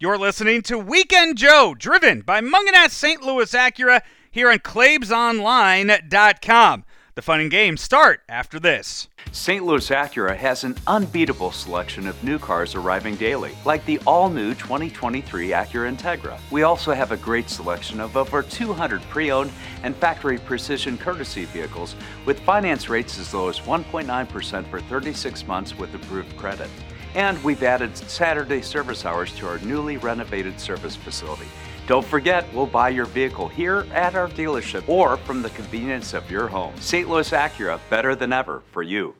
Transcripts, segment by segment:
You're listening to Weekend Joe, driven by Mungenast St. Louis Acura here on ClaibsOnline.com. The fun and games start after this. St. Louis Acura has an unbeatable selection of new cars arriving daily, like the all new 2023 Acura Integra. We also have a great selection of over 200 pre owned and factory precision courtesy vehicles with finance rates as low as 1.9% for 36 months with approved credit. And we've added Saturday service hours to our newly renovated service facility. Don't forget, we'll buy your vehicle here at our dealership or from the convenience of your home. St. Louis Acura, better than ever for you.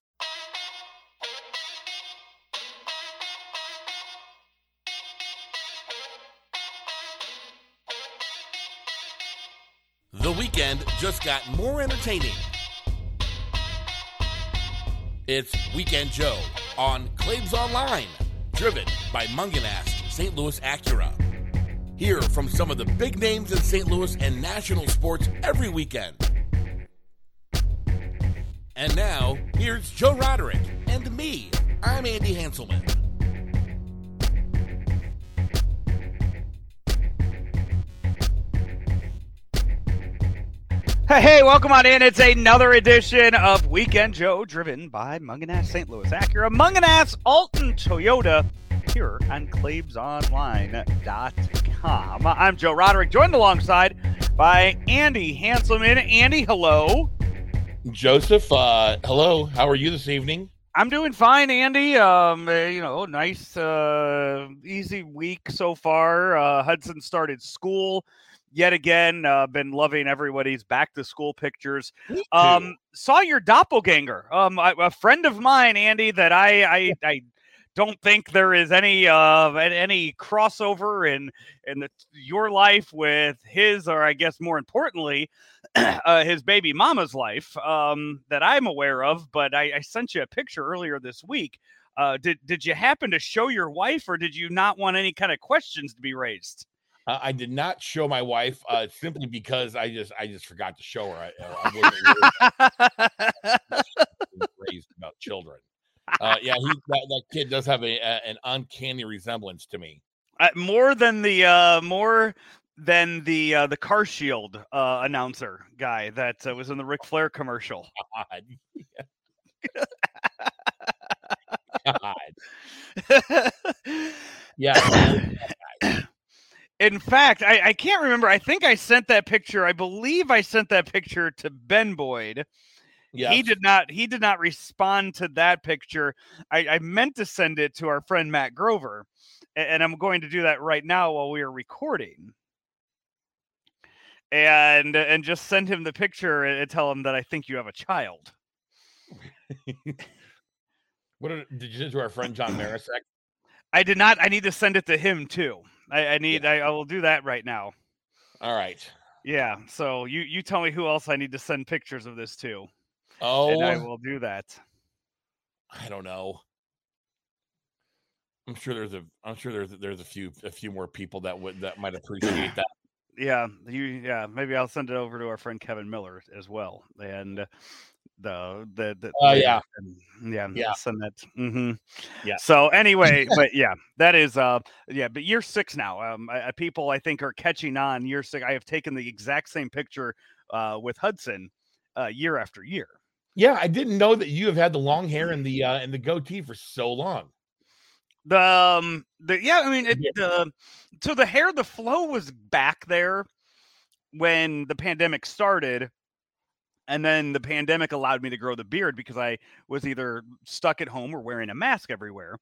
The weekend just got more entertaining. It's Weekend Joe on Claibs Online, driven by Mungenast St. Louis Acura. Hear from some of the big names in St. Louis and national sports every weekend. And now, here's Joe Roderick and me. I'm Andy Hanselman. Hey, hey, welcome on in. It's another edition of Weekend Joe, driven by Mungenast St. Louis Acura, Mungenast Alton Toyota, here on ClaibsOnline.com. I'm Joe Roderick, joined alongside by Andy Hanselman. Andy, hello. Joseph, uh, hello. How are you this evening? I'm doing fine, Andy. Um, uh, you know, nice, uh, easy week so far. Uh, Hudson started school yet again. Uh, been loving everybody's back to school pictures. Um, saw your doppelganger. Um, I, a friend of mine, Andy, that I, I, I don't think there is any uh any crossover in in the, your life with his, or I guess more importantly, uh, his baby mama's life um, that I'm aware of. But I, I sent you a picture earlier this week. Uh, did did you happen to show your wife, or did you not want any kind of questions to be raised? Uh, I did not show my wife uh, simply because I just I just forgot to show her. I, I wasn't raised about children. Uh, yeah, he, that, that kid does have a, a, an uncanny resemblance to me. Uh, more than the uh, more than the uh, the car shield uh, announcer guy that uh, was in the Ric Flair commercial. God. God. Yeah. In fact, I, I can't remember. I think I sent that picture. I believe I sent that picture to Ben Boyd. Yeah. He did not. He did not respond to that picture. I, I meant to send it to our friend Matt Grover, and I'm going to do that right now while we are recording. And and just send him the picture and tell him that I think you have a child. What did, did you send to our friend John Marisek? I did not. I need to send it to him too. I, I need. I, I will do that right now. All right. Yeah. So you you tell me who else I need to send pictures of this to, Oh, and I oh. will do that. I don't know. I'm sure there's a I'm sure there's there's a few a few more people that would that might appreciate that. Yeah, you. Yeah, maybe I'll send it over to our friend Kevin Miller as well, and uh, the the the. Oh, the- yeah. yeah, Yeah. Send that. hmm Yeah. So anyway, but yeah, that is uh yeah, but year six now. Um, I, people I think are catching on. Year six. I have taken the exact same picture uh with Hudson, uh year after year. Yeah, I didn't know that you have had the long hair and the uh and the goatee for so long. The um the yeah, I mean it Yeah. the so the hair the flow was back there when the pandemic started and then the pandemic allowed me to grow the beard because I was either stuck at home or wearing a mask everywhere.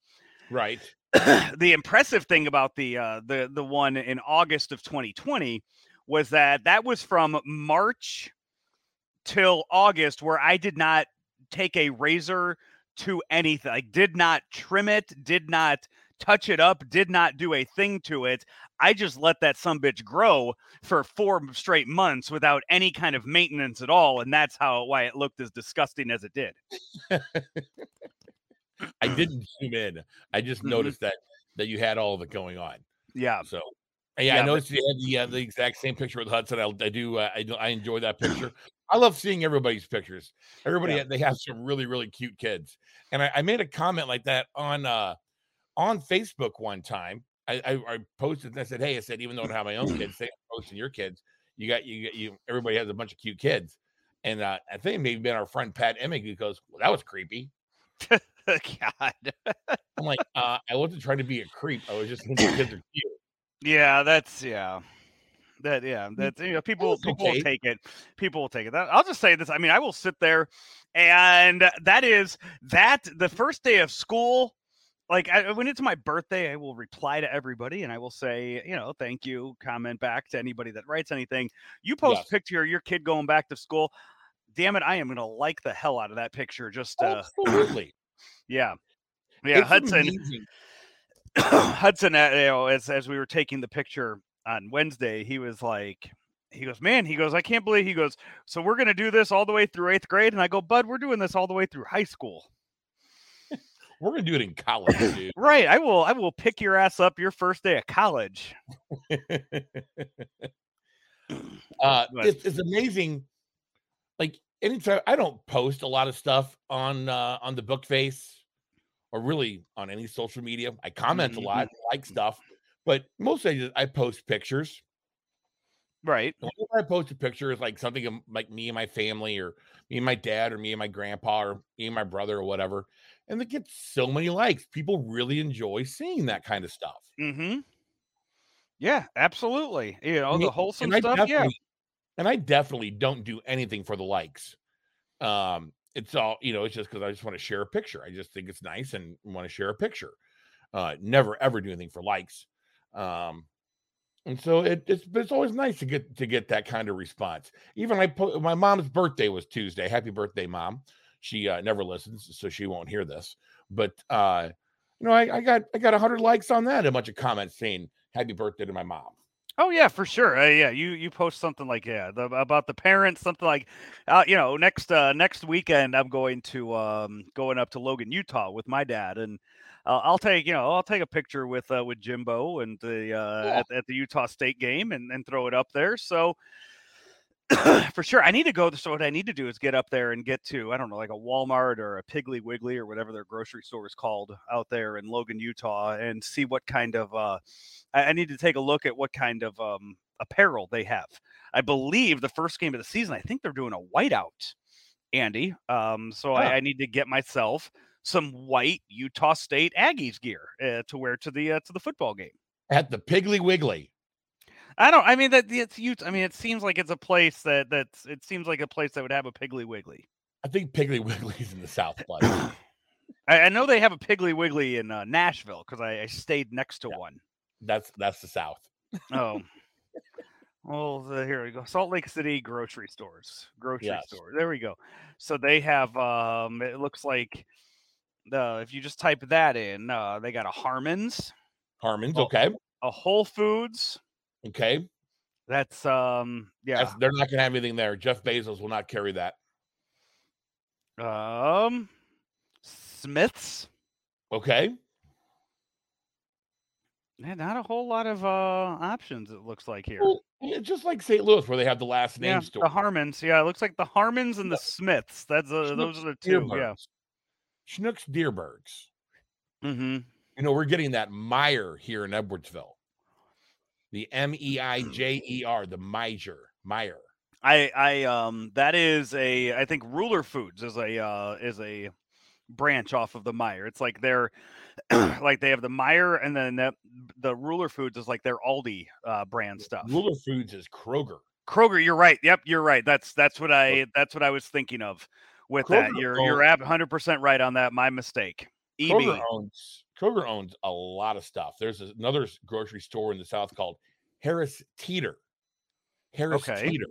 Right. the impressive thing about the uh the the one in August of 2020 was that that was from March till August where I did not take a razor to anything. I did not trim it, did not touch it up, did not do a thing to it. I just let that some bitch grow for four straight months without any kind of maintenance at all, and that's how why it looked as disgusting as it did. I didn't zoom in. I just Mhm. noticed that that you had all of it going on. Yeah, So yeah, Yeah, I but- noticed you had the uh, the exact same picture with Hudson. I, I do uh, I I enjoy that picture. I love seeing everybody's pictures. Everybody Yeah. they have some really really cute kids. And I, I made a comment like that on uh on Facebook one time I, I, I posted and I said, hey, I said, even though I don't have my own kids, say I'm posting your kids. You got you got you. Everybody has a bunch of cute kids, and uh, I think maybe been our friend Pat Emmig who goes, well, that was creepy. God. I'm like, uh, I wasn't trying to be a creep. I was just thinking kids are cute. Yeah, that's yeah. That yeah, that's you know, people That's people will take it. People will take it. That, I'll just say this. I mean, I will sit there, and that is that the first day of school. Like I, when it's my birthday, I will reply to everybody, and I will say, you know, thank you. Comment back to anybody that writes anything. You post Yes. a picture of your kid going back to school. Damn it, I am gonna like the hell out of that picture. Just uh, Absolutely. yeah, yeah. It's Hudson. amazing. Hudson, uh, you know, as as we were taking the picture on Wednesday, he was like, he goes, man, he goes, I can't believe he goes. So we're gonna do this all the way through eighth grade, and I go, Bud, we're doing this all the way through high school. We're gonna do it in college, dude. Right? I will. I will pick your ass up your first day of college. uh, it's, it's amazing. Like anytime I don't post a lot of stuff on uh, on the book face or really on any social media. I comment a lot, like stuff, but mostly I, I post pictures. Right. Whenever I post a picture, it's like something of, like me and my family, or me and my dad, or me and my grandpa, or me and my brother, or whatever, and it gets so many likes. People really enjoy seeing that kind of stuff. Mm-hmm. Yeah, absolutely. You know, And the wholesome stuff. Yeah. And I definitely don't do anything for the likes. Um, it's all you know. It's just because I just want to share a picture. I just think it's nice and want to share a picture. Uh, never ever do anything for likes. Um, and so it, it's it's always nice to get to get that kind of response. Even I po- my mom's birthday was Tuesday. Happy birthday, mom. She uh, never listens, so she won't hear this. But uh, you know, I, I got I got hundred likes on that. A bunch of comments saying happy birthday to my mom. Oh yeah, for sure. Uh, yeah, you you post something like yeah the, about the parents, something like, uh, you know, next uh, next weekend I'm going to um going up to Logan, Utah with my dad, and uh, I'll take you know I'll take a picture with uh, with Jimbo and the uh, Yeah. at, at the Utah State game and and throw it up there. So for sure, I need to go. So what I need to do is get up there and get to I don't know like a Walmart or a Piggly Wiggly or whatever their grocery store is called out there in Logan, Utah, and see what kind of uh, I, I need to take a look at what kind of um, apparel they have. I believe the first game of the season, I think they're doing a whiteout, Andy. Um, so Huh. I, I need to get myself some white Utah State Aggies gear uh, to wear to the uh, to the football game. At the Piggly Wiggly. I don't. I mean that it's Utah. I mean it seems like it's a place that that's. It seems like a place that would have a Piggly Wiggly. I think Piggly Wiggly's in the South, bud. I, I know they have a Piggly Wiggly in uh, Nashville because I, I stayed next to Yeah. one. that's that's the South. Oh. Well, the, here we go. Salt Lake City grocery stores. Grocery Yes. store. There we go. So they have um it looks like the if you just type that in, uh they got a Harmons, Harmon's okay. a Whole Foods. Okay. That's um yeah. That's- they're not gonna have anything there. Jeff Bezos will not carry that. Um Smiths. Okay. Yeah, not a whole lot of uh options it looks like here. Well, yeah, just like St. Louis, where they have the last name yeah, store. the Harmons. Yeah, it looks like the Harmons and the Smiths. That's uh, those are the two. Yeah. Dierbergs. Schnucks Dierbergs. Mm-hmm. You know, we're getting that Meijer here in Edwardsville. The M E I J E R, the Meijer. Meijer. I I um that is a I think Ruler Foods is a uh is a branch off of the Meijer. It's like they're like they have the Meijer and then that, the Ruler Foods is like their Aldi uh brand stuff. Ruler Foods is Kroger. Kroger, you're right. Yep, you're right. That's that's what I that's what I was thinking of with that. You're you're owns- ab 100% right on that. My mistake. E Kroger owns Kroger owns a lot of stuff. There's another grocery store in the south called Harris Teeter. Harris Okay. Teeter.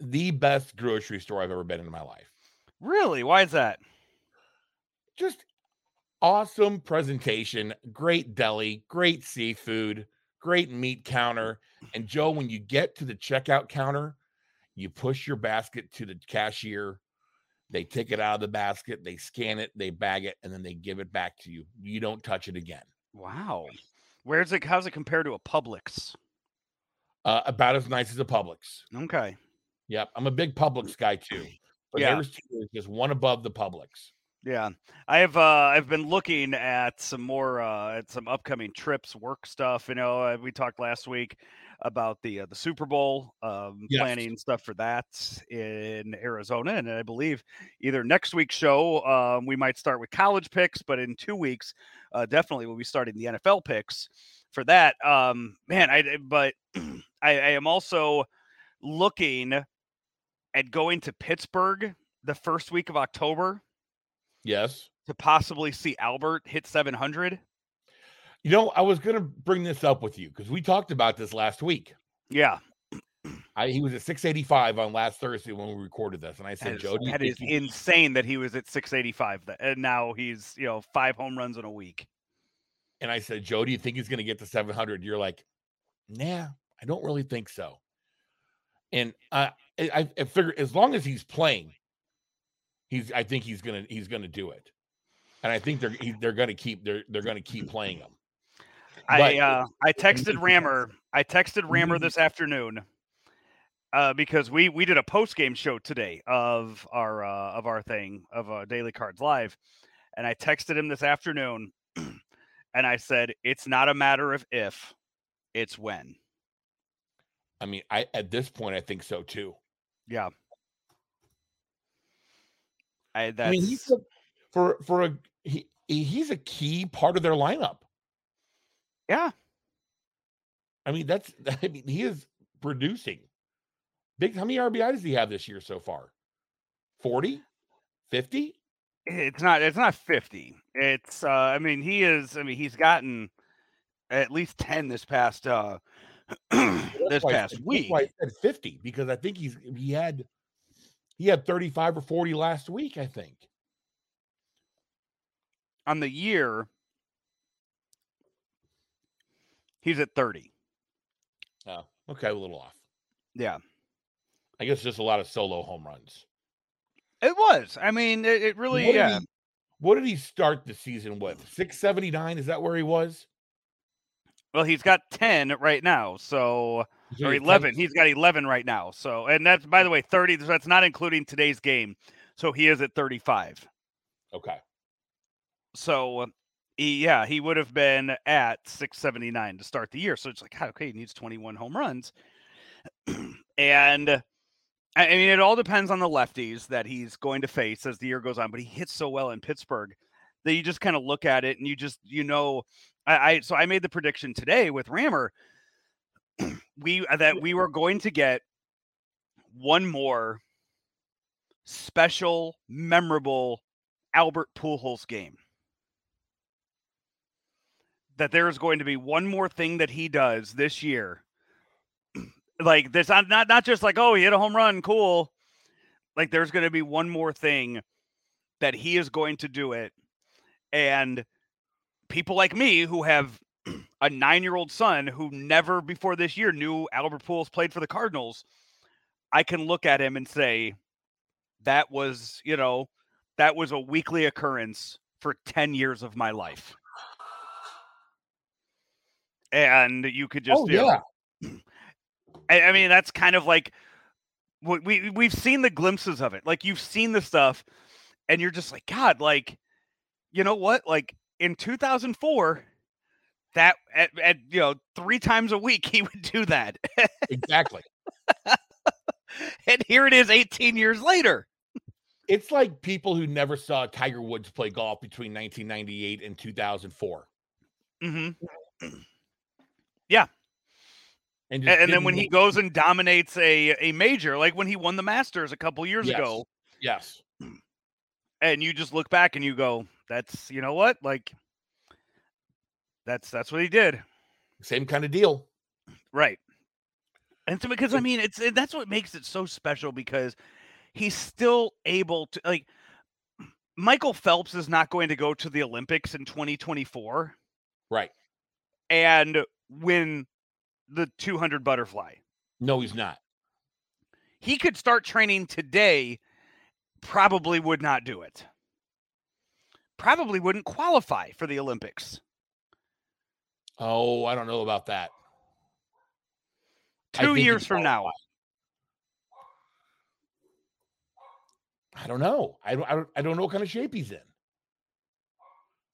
The best grocery store I've ever been in my life. Really? Why is that? Just awesome presentation, great deli, great seafood, great meat counter. And Joe, when you get to the checkout counter, you push your basket to the cashier. They take it out of the basket, they scan it, they bag it, and then they give it back to you. You don't touch it again. Wow. Where's it how's it compared to a Publix? Uh, about as nice as a Publix. Okay. Yep, I'm a big Publix guy too. But Yeah. Harris is just one above the Publix. Yeah, I have. Uh, I've been looking at some more uh, at some upcoming trips, work stuff. You know, uh, we talked last week about the uh, the Super Bowl, um, Yes. planning stuff for that in Arizona, and I believe either next week's show um, we might start with college picks, but in two weeks, uh, definitely we'll be starting the NFL picks for that. Um, man, I but I, I am also looking at going to Pittsburgh the first week of October Yes. to possibly see Albert hit 700. You know, I was going to bring this up with you because we talked about this last week. Yeah, I, he was at 685 on last Thursday when we recorded this, and I said, is, "Joe, that he-" insane that he was at 685, th- and now he's you know five home runs in a week. and I said, Joe, do you think he's going to get to 700? You're like, Nah, I don't really think so. And I, I, I figure as long as he's playing, he's, I think he's gonna, he's gonna do it. And I think they're, he, they're gonna keep, they're, they're gonna keep playing him. I uh, I texted Rammer. I texted Rammer this afternoon uh, because we we did a post game show today of our uh, of our thing of uh, Daily Cards Live, and I texted him this afternoon, and I said it's not a matter of if, it's when. I mean, I at this point, I think so too. Yeah. I I mean, he's a, for for a he, he's a key part of their lineup. yeah. I mean, that's I mean, he is producing. Big how many RBI does he have this year so far? 40? 50? It's not it's not 50. It's uh I mean he is I mean he's gotten at least 10 this past uh this past said- that's week. why I said 50 because I think he's he had he had 35 or 40 last week, I think. On the year he's at 30. Oh, okay, a little off. Yeah. I guess just a lot of solo home runs. It was. I mean it, it really what, did yeah. he, what did he start the season with? 679? Is that where he was? Well, he's got 10 right now. So So or he's 10 11. He's got 11 right now. So and that's by the way 30 that's not including today's game. So he is at 35. Okay. So he, yeah, he would have been at 679 to start the year. So it's like, okay, he needs 21 home runs. and I I mean, it all depends on the lefties that he's going to face as the year goes on. But he hits so well in Pittsburgh that you just kind of look at it and you just, you know, I, I so I made the prediction today with Rammer. We uh, that we were going to get one more special, memorable Albert Pujols game that there is going to be one more thing that he does this year. like this, not not not just like oh he hit a home run, cool. Like there's going to be one more thing that he is going to do it, and people like me who have a nine-year-old son who never before this year knew Albert Pujols played for the Cardinals, I can look at him and say that was you know that was a weekly occurrence for 10 years of my life. And you could just oh, you know, yeah. I, I mean that's kind of like what we we've seen the glimpses of it. Like you've seen the stuff and you're just like god like you know what? Like in 2004 that at, at you know three times a week he would do that Exactly. and here it is 18 years later It's like people who never saw Tiger Woods play golf between 1998 and 2004. hmm And, and, and then when he goes and dominates a a major like when he won the masters a couple years Yes. ago Yes. and you just look back and you go that's you know what like that's that's what he did Same kind of deal. right and so because i mean it's it- that's what makes it so special because he's still able to like michael phelps is not going to go to the olympics in 2024 Right. and win the 200 butterfly No, he's not. he could start training today probably would not do it probably wouldn't qualify for the olympics Oh, I don't know about that. Two years from now. I don't know. I don't, I don't. I don't know what kind of shape he's in.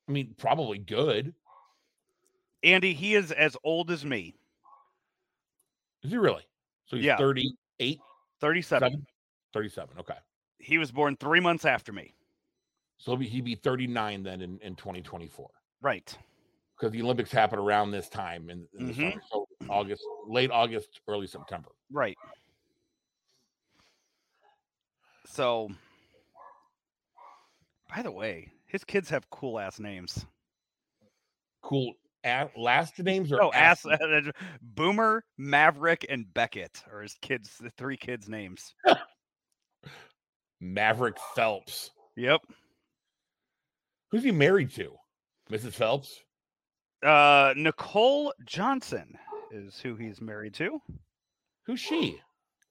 I mean, probably good. Andy, he is as old as me. Is he really? So he's Yeah. 38, 37. seven? 37. Okay. He was born three months after me. So he'd be 39 then in, in 2024 Right. Because the Olympics happen around this time in, in the Mhm. summer. So August, late August, early September. Right. So, by the way, his kids have cool ass names. Cool. A- last names or Oh, ass, ass- Boomer, Maverick, and Beckett are his kids, the three kids' names. Maverick Phelps. Yep. Who's he married to? Mrs. Phelps? Uh, Nicole Johnson is who he's married to. Who's she?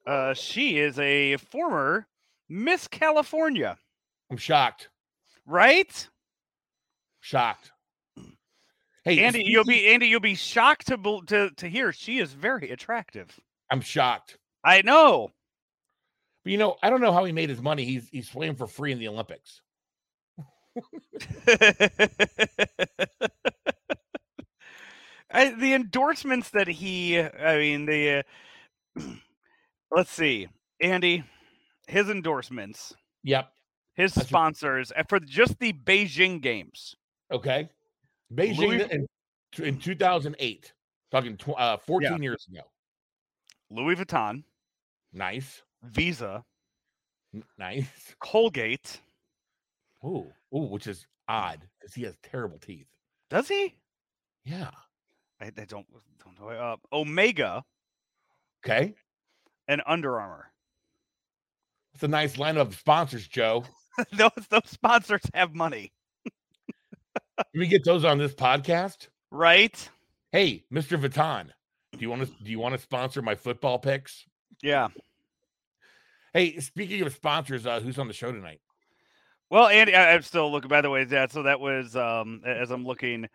Uh, she is a former Miss California, I'm shocked. right? Shocked. Hey, Andy, you'll be Andy, you'll be shocked to to to hear she is very attractive. I'm shocked. I know. But you know, I don't know how he made his money. He's he's swam for free in the Olympics. I, the endorsements that he, I mean, the uh, let's see, Andy, his endorsements, Yep. his That's sponsors uh, for just the Beijing Games. Okay. Beijing Louis- in, in 2008. Talking tw- uh, 14 years ago. Louis Vuitton, Nice. Visa, N- Nice. Colgate. Ooh. Ooh, which is odd because he has terrible teeth. Does he? Yeah. I, I don't don't know. Uh, Omega Okay. and Under Armour. It's a nice lineup of sponsors, Joe. those those sponsors have money, Can we get those on this podcast? right? Hey, Mr. Vuitton, do you want to do you want to sponsor my football picks? Yeah. Hey, speaking of sponsors, uh, who's on the show tonight? Well, Andy, I, I'm still looking. By the way, yeah. So that was um, as I'm looking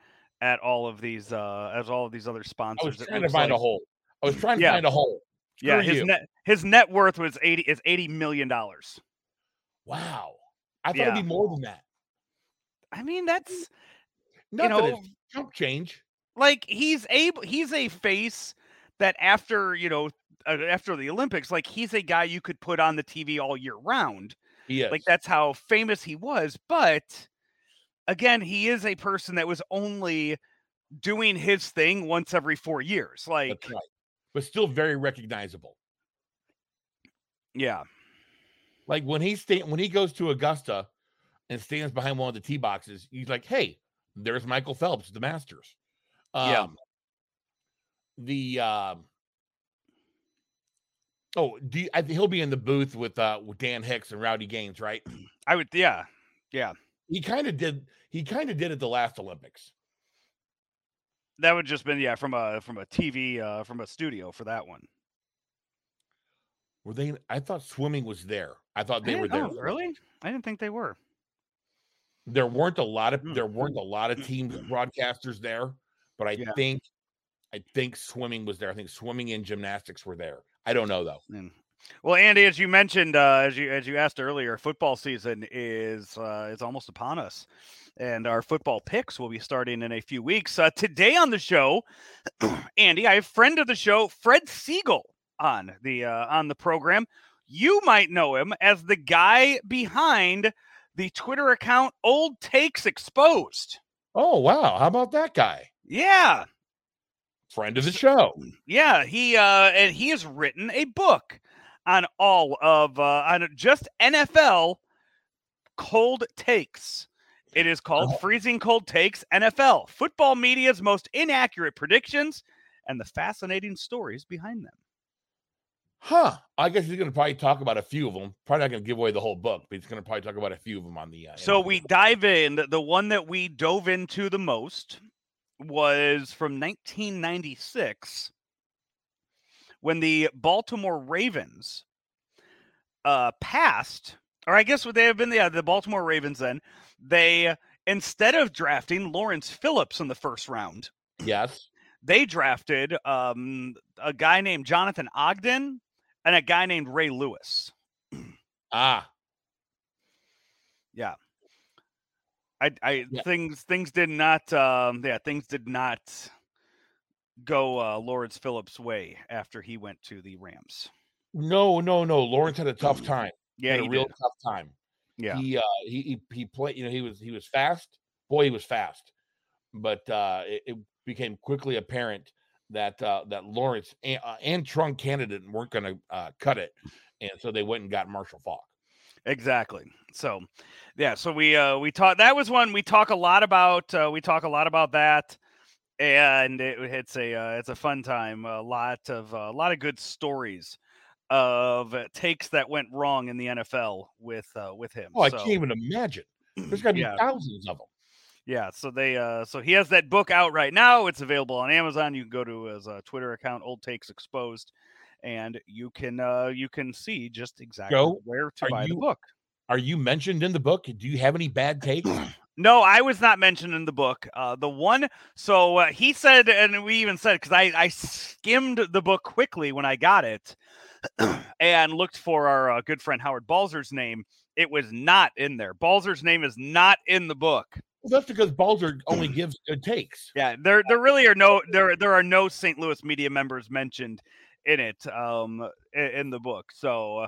at all of these, uh, as all of these other sponsors. I was trying to find a hole. I was trying to Yeah. find a hole. Yeah, his you. net his net worth was eighty is eighty million dollars. Wow. I thought Yeah. it'd be more than that. I mean, that's Nothing you know, chump change. like he's able. He's a face that after you know uh, after the Olympics, like he's a guy you could put on the TV all year round. Yeah. Like that's how famous he was. But again, he is a person that was only doing his thing once every four years. Like, right. But still very recognizable. yeah, Like when he sta- when he goes to Augusta and stands behind one of the tee boxes, he's like, "Hey, there's Michael Phelps, the Masters." Yeah. Um, The um, oh, do you, I, he'll be in the booth with uh with Dan Hicks and Rowdy Gaines, right? I would. Yeah, yeah, He kind of did. He kind of did at the last Olympics. that would just been yeah from a from a TV uh from a studio for that one. Were they? I thought swimming was there. I thought they I were there. know, really? I didn't think they were. There weren't a lot of Hmm. there weren't a lot of teams broadcasters there, but I Yeah. think I think swimming was there. I think swimming and gymnastics were there. I don't know though. Well, Andy, as you mentioned, uh, as you as you asked earlier, football season is uh, is almost upon us, and our football picks will be starting in a few weeks. Uh, today on the show, Andy, I have friend of the show, Fred Segal, on the uh, on the program. You might know him as the guy behind the Twitter account Old Takes Exposed. Oh wow, how about that guy? Yeah, Friend of the show. Yeah, he uh and he has written a book on all of uh on just NFL cold takes. It is called Oh. Freezing Cold Takes NFL, football media's most inaccurate predictions and the fascinating stories behind them. Huh. I guess he's gonna probably talk about a few of them. Probably not gonna give away the whole book, but he's gonna probably talk about a few of them on the uh, So we dive in. The one that we dove into the most was from 1996 when the Baltimore Ravens uh, passed, or I guess would they have been yeah, the Baltimore Ravens then. They instead of drafting Lawrence Phillips in the first round, yes. they drafted um, a guy named Jonathan Ogden and a guy named Ray Lewis. Ah, yeah. I, I Yeah. things things did not um yeah things did not go uh Lawrence Phillips way after he went to the Rams. No, no, no. Lawrence had a tough time. Yeah, had he a real did. tough time. Yeah. He uh he he, he played, you know, he was he was fast. Boy, he was fast. But uh it, it became quickly apparent that uh that Lawrence and, uh, and Trunk candidate weren't going to uh cut it. And so they went and got Marshall Faulk. Exactly. So, yeah. So we uh we talk. That was one we talk a lot about. Uh, we talk a lot about that, and it, it's a uh, it's a fun time. A lot of a lot of good stories of uh, takes that went wrong in the NFL with uh, with him. Oh, I So, can't even imagine. There's got to be Yeah. thousands of them. Yeah, so they uh so he has that book out right now. It's available on Amazon. You can go to his uh, Twitter account, Old Takes Exposed, and you can uh you can see just exactly Joe, where to buy the book. Are you mentioned in the book? Do you have any bad takes? No, I was not mentioned in the book. Uh, the one, so uh, he said, and we even said because I I skimmed the book quickly when I got it, and looked for our uh, good friend Howard Balzer's name. It was not in there. Balzer's name is not in the book. well, that's because Balzer only gives good takes. Yeah, there there really are no there there are no St. Louis media members mentioned in it um in the book. So uh,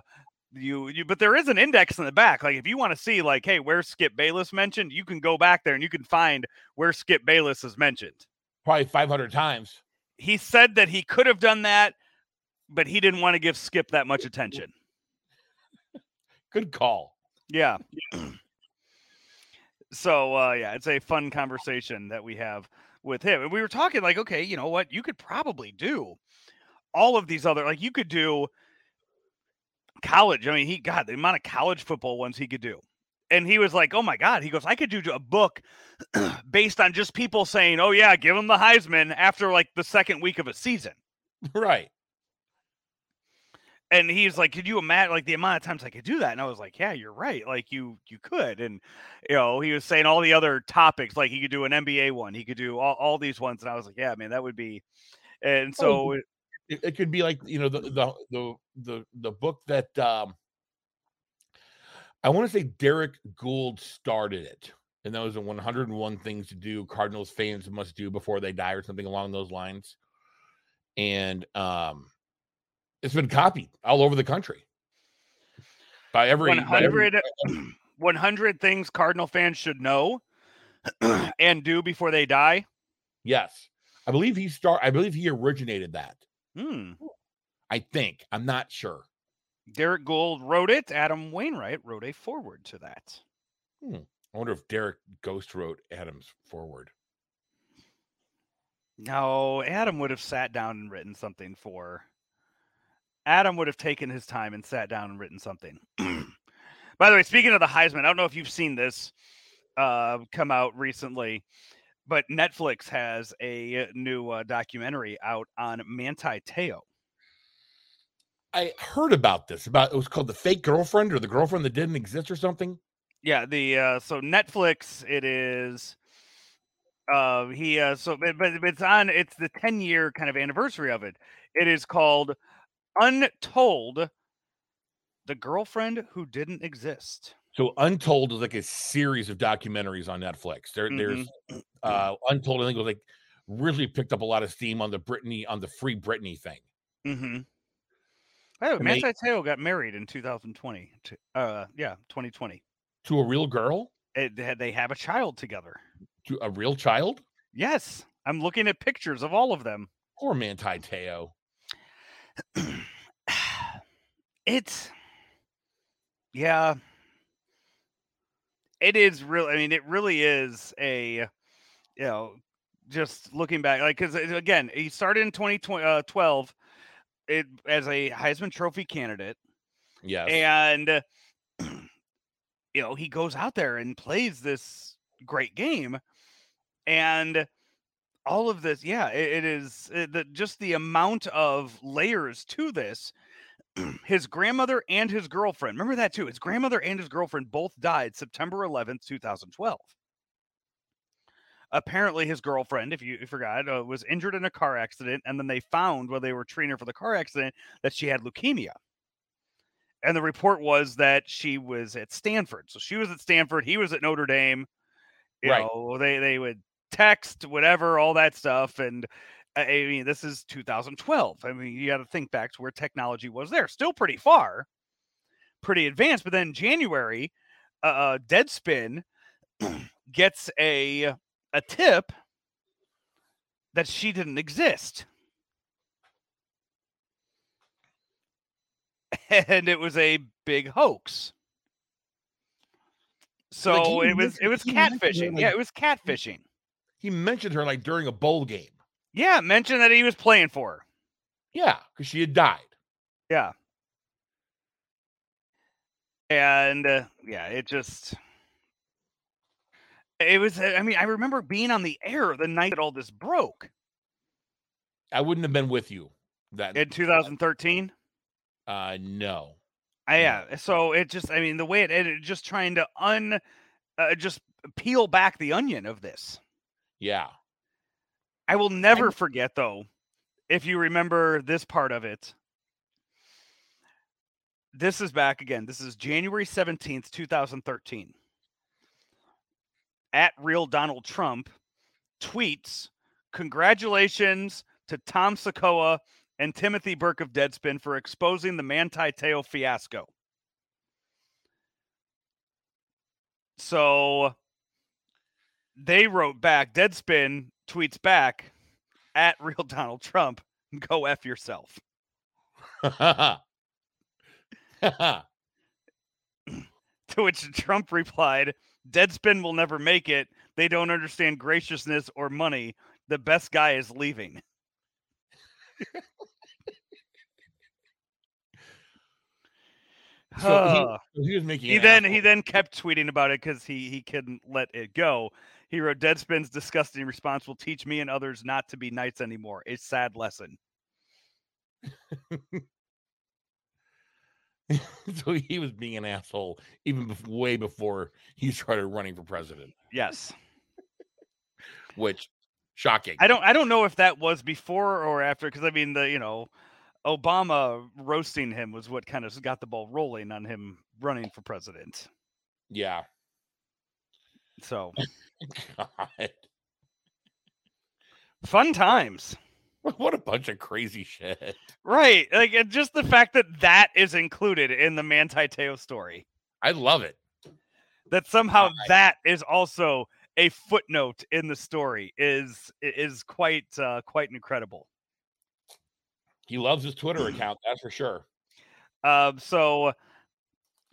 you you but there is an index in the back. Like if you want to see like hey, where's Skip Bayless mentioned, you can go back there and you can find where Skip Bayless is mentioned. Probably 500 times. He said that he could have done that, but he didn't want to give Skip that much attention. Good call. Yeah. so uh yeah, it's a fun conversation that we have with him. And we were talking like, okay, you know what? You could probably do all of these other like you could do college. I mean, he got the amount of college football ones he could do. And he was like, "Oh my god." He goes, "I could do a book based on just people saying, "Oh yeah, give him the Heisman" after like the second week of a season." Right. and he's like, "Could you imagine like the amount of times I could do that?" And I was like, "Yeah, you're right. Like you you could." And you know, he was saying all the other topics, like he could do an NBA one, he could do all, all these ones, and I was like, "Yeah, man, that would be." And oh, so, it, it could be like you know the the the the, the book that um I want to say Derrick Goold started it, and that was the 101 things to do Cardinals fans must do before they die, or something along those lines. And um, it's been copied all over the country by every, by every 100, 100 things Cardinal fans should know and do before they die. yes. I believe he start. I believe he originated that. Hmm. I think. I'm not sure. Derrick Goold wrote it. Adam Wainwright wrote a forward to that. Hmm. I wonder if Derek Ghost wrote Adams forward. No, Adam would have sat down and written something for. Adam would have taken his time and sat down and written something. By the way, speaking of the Heisman, I don't know if you've seen this uh, come out recently, but Netflix has a new uh, documentary out on Manti Te'o. I heard about this. About it was called the fake girlfriend or the girlfriend that didn't exist or something. Yeah, the uh so Netflix it is uh he uh so but, but it's on it's the 10 year kind of anniversary of it. It is called Untold The Girlfriend Who Didn't Exist. So Untold is like a series of documentaries on Netflix. There, there's uh Untold. I think was like really picked up a lot of steam on the Britney on the free Britney thing. Mm-hmm. Oh, Manti Te'o got married in 2020. to- Uh yeah, 2020. To a real girl, It, they have a child together. to a real child, Yes, I'm looking at pictures of all of them. or Manti Te'o. it's yeah it is really. i mean it really is a you know just looking back like because again he started in 2012 it as a heisman trophy candidate Yes. and uh, you know he goes out there and plays this great game and all of this yeah it, it is uh, the, just the amount of layers to this his grandmother and his girlfriend remember that too his grandmother and his girlfriend both died september 11th 2012 apparently his girlfriend if you forgot uh, was injured in a car accident and then they found while they were treating her for the car accident that she had leukemia and the report was that she was at Stanford. So she was at Stanford, he was at Notre Dame, You Right. know, they they would text, whatever, all that stuff, and I mean, this is 2012. I mean, you got to think back to where technology was there. Still pretty far, pretty advanced. But then January, uh, uh, Deadspin gets a a tip that she didn't exist. And it was a big hoax. So Like, it was it was he mentioned her, catfishing. like- yeah, it was catfishing. He mentioned her like during a bowl game. Yeah, mentioned that he was playing for her. Yeah, because she had died. Yeah. And uh, yeah, it just it was I mean, I remember being on the air the night that all this broke I wouldn't have been with you. That in 2013. uh no. I, yeah, so it just I mean, the way it ended just trying to un uh, just peel back the onion of this. Yeah. I will never forget though, if you remember this part of it. This is back again. This is January 17th, 2013. At real Donald Trump tweets, Congratulations to Tom Sakoa and Timothy Burke of Deadspin for exposing the Manti Teo fiasco. So they wrote back, Deadspin tweets back at real Donald Trump, go F yourself. To which Trump replied, Deadspin will never make it. They don't understand graciousness or money. The best guy is leaving. so he, he was making he then he then kept tweeting about it because he he couldn't let it go. He wrote, "Deadspin's disgusting response will teach me and others not to be knights anymore. A sad lesson." so he was being an asshole even way before he started running for president, Yes, which shocking. I don't I don't know if that was before or after because I mean the you know Obama roasting him was what kind of got the ball rolling on him running for president. yeah. So God. fun times. What a bunch of crazy shit. Right. Like and just the fact that that is included in the Manti Teo story. I love it. That somehow Right. that is also a footnote in the story is is quite uh, quite incredible. He loves his Twitter account, that's for sure. Um, so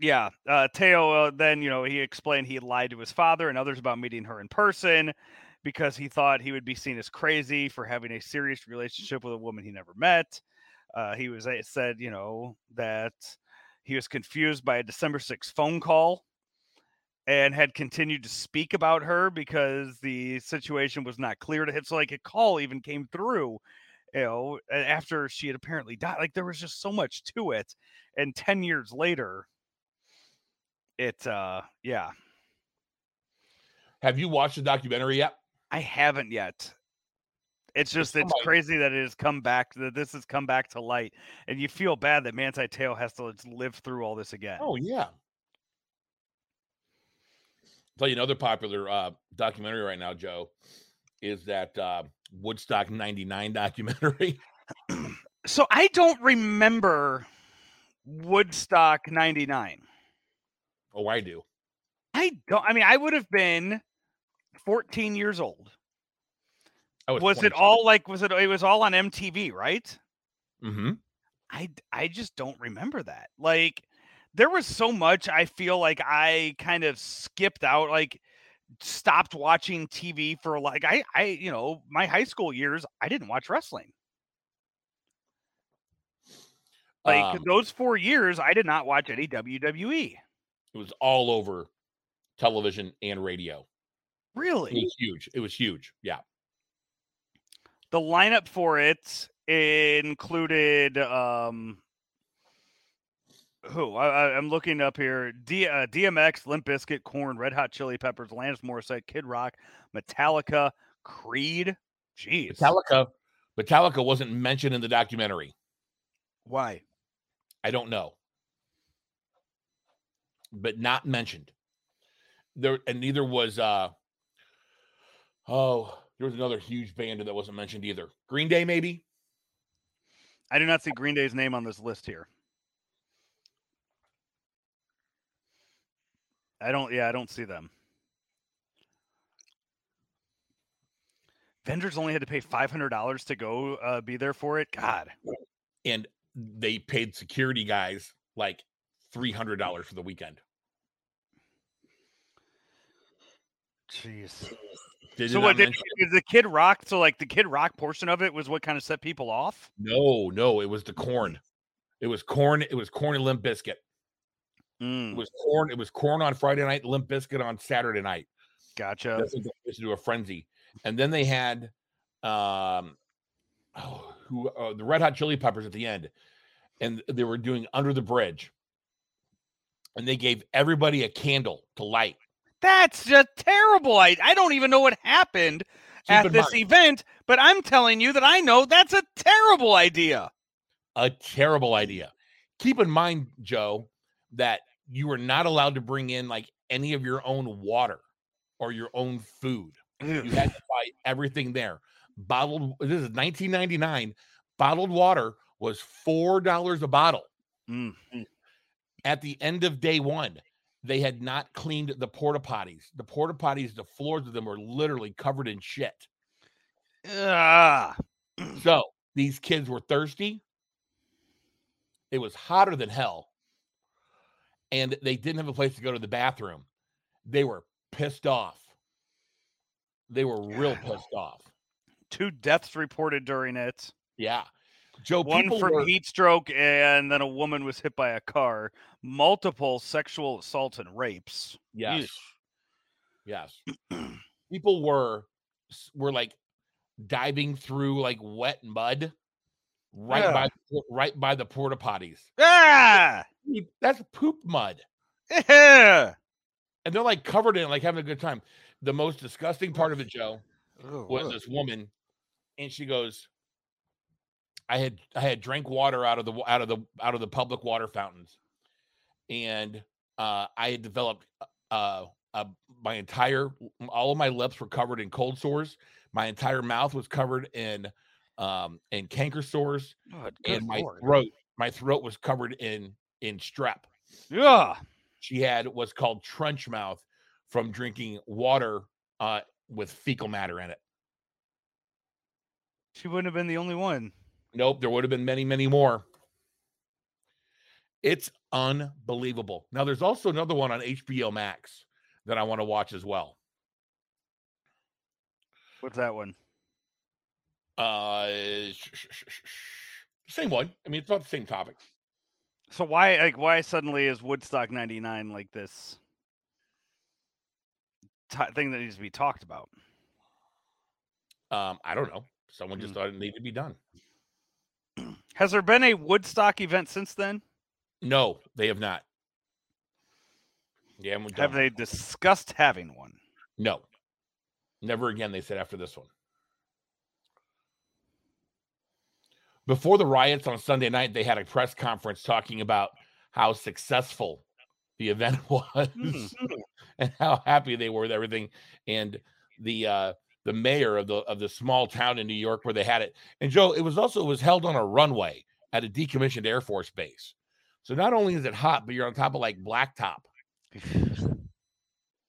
yeah, uh, Teo uh, then you know he explained he lied to his father and others about meeting her in person because he thought he would be seen as crazy for having a serious relationship with a woman he never met. Uh, he was uh, said you know that he was confused by a December 6th phone call and had continued to speak about her because the situation was not clear to him. So like a call even came through, you know, after she had apparently died. Like there was just so much to it. And 10 years later, it uh yeah, Have you watched the documentary yet? I haven't yet. It's just it's crazy that it has come back that this has come back to light, and you feel bad that Manti Teo has to live through all this again. Oh yeah. tell you another popular uh, documentary right now, Joe, is that uh, Woodstock '99 documentary. So I don't remember Woodstock '99. Oh, I do. I don't. I mean, I would have been 14 years old. I Was, it all like? Was it? It was all on MTV, right? Mm-hmm. I I just don't remember that. Like there was so much I feel like I kind of skipped out like stopped watching TV for like I I you know, my high school years I didn't watch wrestling. Like Um, those 4 years I did not watch any WWE. It was all over television and radio. It Really? was huge. It was huge. Yeah. The lineup for it included um who I, I'm looking up here: D, uh, DMX, Limp Bizkit, Korn, Red Hot Chili Peppers, Alanis Morissette, Kid Rock, Metallica, Creed. Jeez, Metallica. Metallica wasn't mentioned in the documentary. why? I don't know. But not mentioned. There and neither was uh Oh, there was another huge band that wasn't mentioned either. Green Day, maybe. I do not see Green Day's name on this list here. I don't. Yeah, I don't see them. Vendors only had to pay five hundred dollars to go uh, be there for it. God. And they paid security guys like three hundred dollars for the weekend. Jeez. Did so what did, did the Kid Rock? So like the Kid Rock portion of it was what kind of set people off. No, no, it was the Korn. It was Korn. It was Korn and Limp Bizkit. Mm, It was Korn. It was Korn on Friday night, Limp Bizkit on Saturday night. gotcha. That's what they used to do a frenzy. And then they had um oh, who uh, the Red Hot Chili Peppers at the end, and they were doing Under the Bridge, and they gave everybody a candle to light. That's just terrible. I I don't even know what happened Keep at this mind, event, but I'm telling you that I know that's a terrible idea. a terrible idea. Keep in mind, Joe, that you were not allowed to bring in like any of your own water or your own food. You had to buy everything there. Bottled. This is 1999. Bottled water was four dollars a bottle. Mm. At the end of day one, they had not cleaned the porta potties. The porta potties, the floors of them were literally covered in shit. Ah. So these kids were thirsty. It was hotter than hell. And they didn't have a place to go to the bathroom. They were pissed off. They were real pissed off. Two deaths reported during it. Yeah. Joe, One from were, heat stroke, and then a woman was hit by a car. Multiple sexual assaults and rapes. yes, Yeesh. yes. people were were like diving through like wet mud right by right by the porta potties. Ah! That's poop mud. Yeah. And they're like covered in like having a good time. The most disgusting part of it, Joe, was this woman, and she goes, "I had I had drank water out of the out of the out of the public water fountains, and uh, I had developed uh, uh, my entire all of my lips were covered in cold sores. My entire mouth was covered in um, in canker sores, Good, and my Lord. throat my throat was covered in in strep. Yeah. She had what's called trench mouth from drinking water uh, with fecal matter in it. She wouldn't have been the only one. Nope, there would have been many, many more. It's unbelievable. Now, there's also another one on HBO Max that I want to watch as well. What's that one? Uh, sh- sh- sh- same one. I mean, it's about the same topic. So why like why suddenly is Woodstock 99 like this ti thing that needs to be talked about? Um, I don't know. Someone just Mm. thought it needed to be done. Has there been a Woodstock event since then? No, they have not. Yeah, Have they discussed having one? No. Never again, they said after this one. Before the riots on Sunday night, they had a press conference talking about how successful the event was and how happy they were with everything. And the uh the mayor of the of the small town in New York where they had it. And Joe, it was also it was held on a runway at a decommissioned Air Force base. So not only is it hot, but you're on top of like blacktop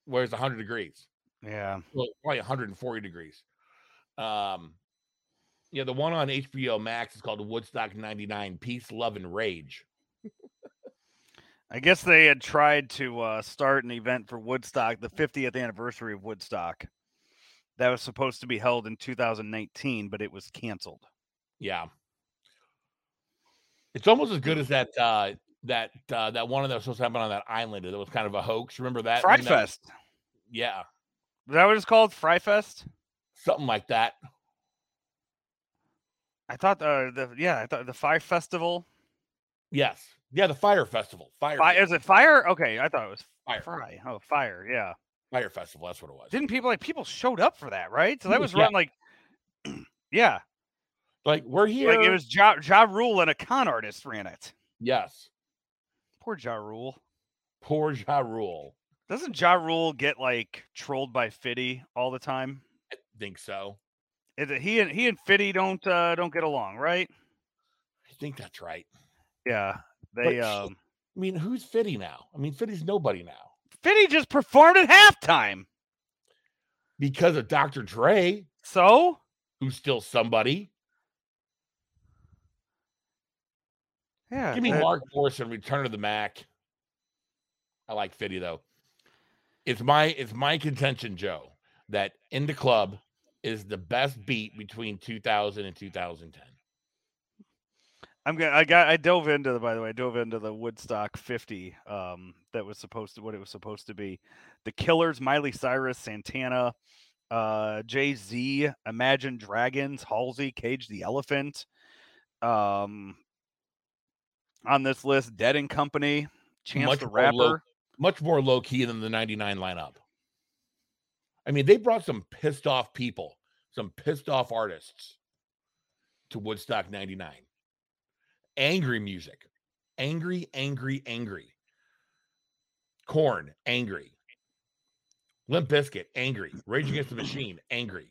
where it's 100 degrees yeah. well, probably 140 degrees. Um, yeah, the one on HBO Max is called Woodstock 99 Peace, Love, and Rage. I guess they had tried to uh, start an event for Woodstock, the 50th anniversary of Woodstock. That was supposed to be held in 2019, but it was canceled. Yeah. It's almost as good as that uh that uh that one that was supposed to happen on that island that was kind of a hoax. Remember that? Fry that was-. Yeah, Is that what it's called? Fry Fest? something like that. I thought uh, the yeah, I thought the Fyre Festival. Yes. Yeah, the Fyre Festival. Fire Fi- Fest- is it fire? Okay, I thought it was Fire. fry. Oh, fire. Yeah. Fyre Festival, that's what it was. Didn't people like people showed up for that, right? So that was Yeah. run like, yeah, Like we're here. like it was Ja, ja Rule and a con artist ran it. yes. Poor Ja Rule. Poor Ja Rule. Doesn't Ja Rule get like trolled by Fiddy all the time? I think so. Is it, he and he and Fitty don't uh, don't get along, right? I think that's right. Yeah, they. But- um I mean, who's Fitty now? I mean, Fitty's nobody now Fitty just performed at halftime, because of Dr. Dre, so who's still somebody. yeah. Give me that- Mark Morrison, Return of the Mack. I like Fitty though. It's my it's my contention, Joe, that in the club is the best beat between 2000 and 2010. I'm gonna. I got. I dove into the. By the way, I dove into the Woodstock 50. Um, that was supposed to what it was supposed to be. The Killers, Miley Cyrus, Santana, uh, Jay Z, Imagine Dragons, Halsey, Cage the Elephant. Um, on this list, Dead and Company, Chance Much the more low- Rapper. Much more low key than the 99 lineup. I mean, they brought some pissed off people, some pissed off artists to Woodstock 99. Angry music. Angry, angry, angry. Korn, angry. Limp Bizkit, angry. Rage Against the Machine, angry.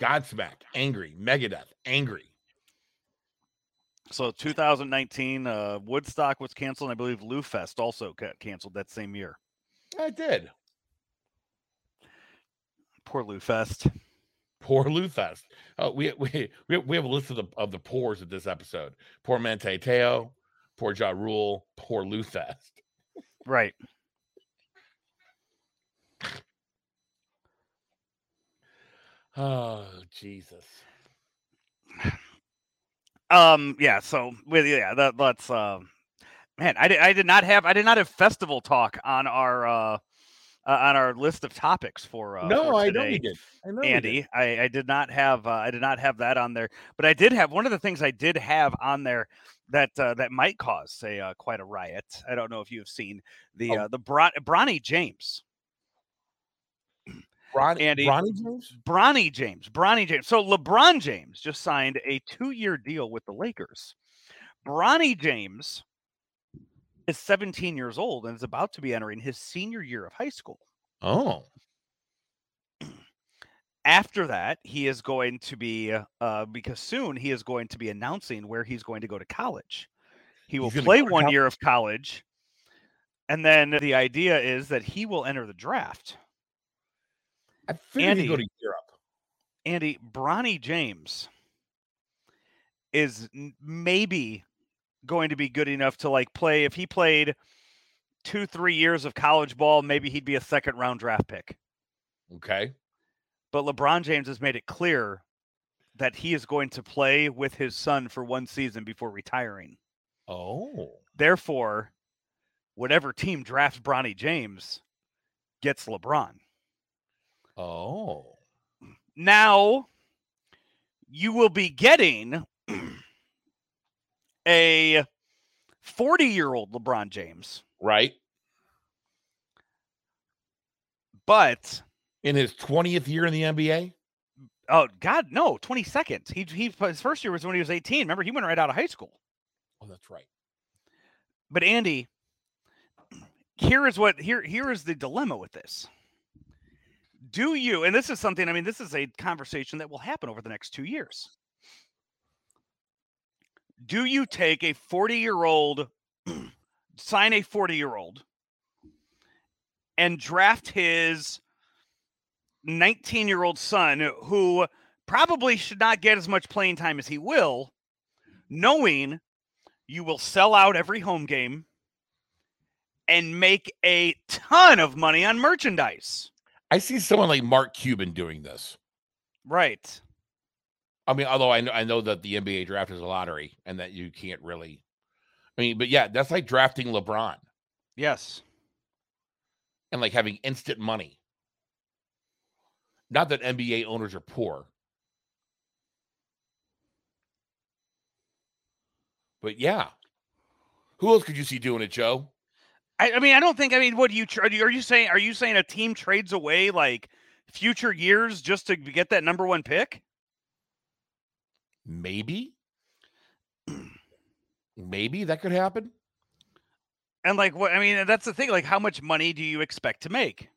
Godsmack, angry. Megadeth, angry. So 2019, uh, Woodstock was canceled. and I believe Lou Fest also got canceled that same year. I did. Poor Lou Fest. Poor Lou Fest. Oh, we we we we have a list of the of the poors of this episode. Poor Mente Teo, poor Ja Rule, poor Fest. Right. Oh Jesus. Um. Yeah. So with yeah, that that's um. Man, I did, I did not have I did not have festival talk on our uh, uh on our list of topics for uh, no, for I know today. we did. I know we did. Andy. I, I did not have uh, I did not have that on there, but I did have one of the things I did have on there that uh, that might cause say uh, quite a riot. I don't know if you have seen the Oh. uh, the Bron- Bronny James, Ron, Andy. Ronnie James? Bronny James, Bronny James. So LeBron James just signed a two year deal with the Lakers. Bronny James is 17 years old and is about to be entering his senior year of high school. Oh. after that, he is going to be uh, because soon he is going to be announcing where he's going to go to college. He will play one col- year of college, and then the idea is that he will enter the draft. I figured he'd go to Europe. Andy Bronny James is maybe going to be good enough to like play if he played two three years of college ball maybe he'd be a second round draft pick Okay. but LeBron James has made it clear that he is going to play with his son for one season before retiring. Oh. Therefore, whatever team drafts Bronny James gets LeBron. Oh. Now, you will be getting a 40 year old LeBron James, Right. but In his 20th year in the NBA? oh God, no, 22nd. He he his first year was when he was 18. Remember, he went right out of high school. Oh, that's right. But Andy, here is what here here is the dilemma with this. Do you, and this is something, I mean, this is a conversation that will happen over the next two years. Do you take a 40 year old, mm. sign a 40 year old, and draft his 19 year old son who probably should not get as much playing time as he will, knowing you will sell out every home game and make a ton of money on merchandise. I see someone like Mark Cuban doing this. Right. I mean, although I know I know that the NBA draft is a lottery and that you can't really I mean, but yeah, that's like drafting LeBron Yes. and like having instant money. Not that NBA owners are poor. But yeah. Who else could you see doing it, Joe? I, I mean, I don't think. I mean, what do you are you saying? Are you saying a team trades away like future years just to get that number one pick? Maybe. Maybe that could happen. And like, what? I mean, that's the thing. Like, how much money do you expect to make?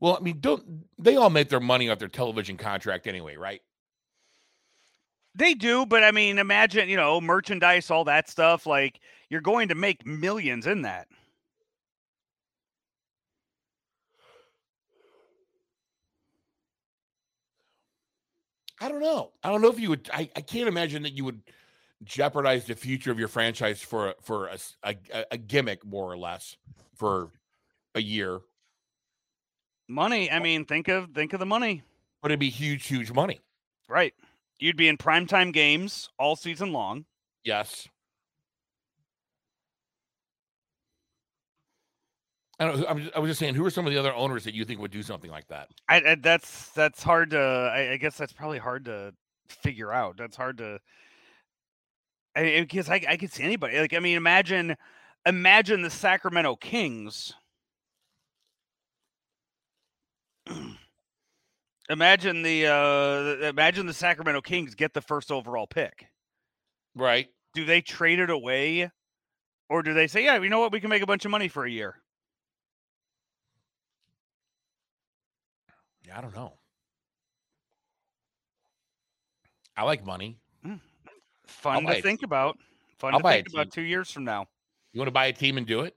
Well, I mean, don't they all make their money off their television contract anyway, right? They do, but I mean, imagine, you know, merchandise, all that stuff. Like you're going to make millions in that. I don't know. I don't know if you would. I, I can't imagine that you would jeopardize the future of your franchise for for a, a, a gimmick, more or less, for a year. Money. I mean, think of think of the money. But it'd be huge, huge money. Right. You'd be in primetime games all season long. Yes. I don't. I was just saying, who are some of the other owners that you think would do something like that? I, I that's that's hard to. I, I, guess that's probably hard to figure out. That's hard to. I because I I could see anybody. Like I mean, imagine, imagine the Sacramento Kings. imagine the uh imagine the Sacramento Kings get the first overall pick. Right. Do they trade it away? Or do they say, yeah, you know what, we can make a bunch of money for a year? I don't know. I like money. Mm. Fun to think about. Fun I'll to think about two years from now. You want to buy a team and do it?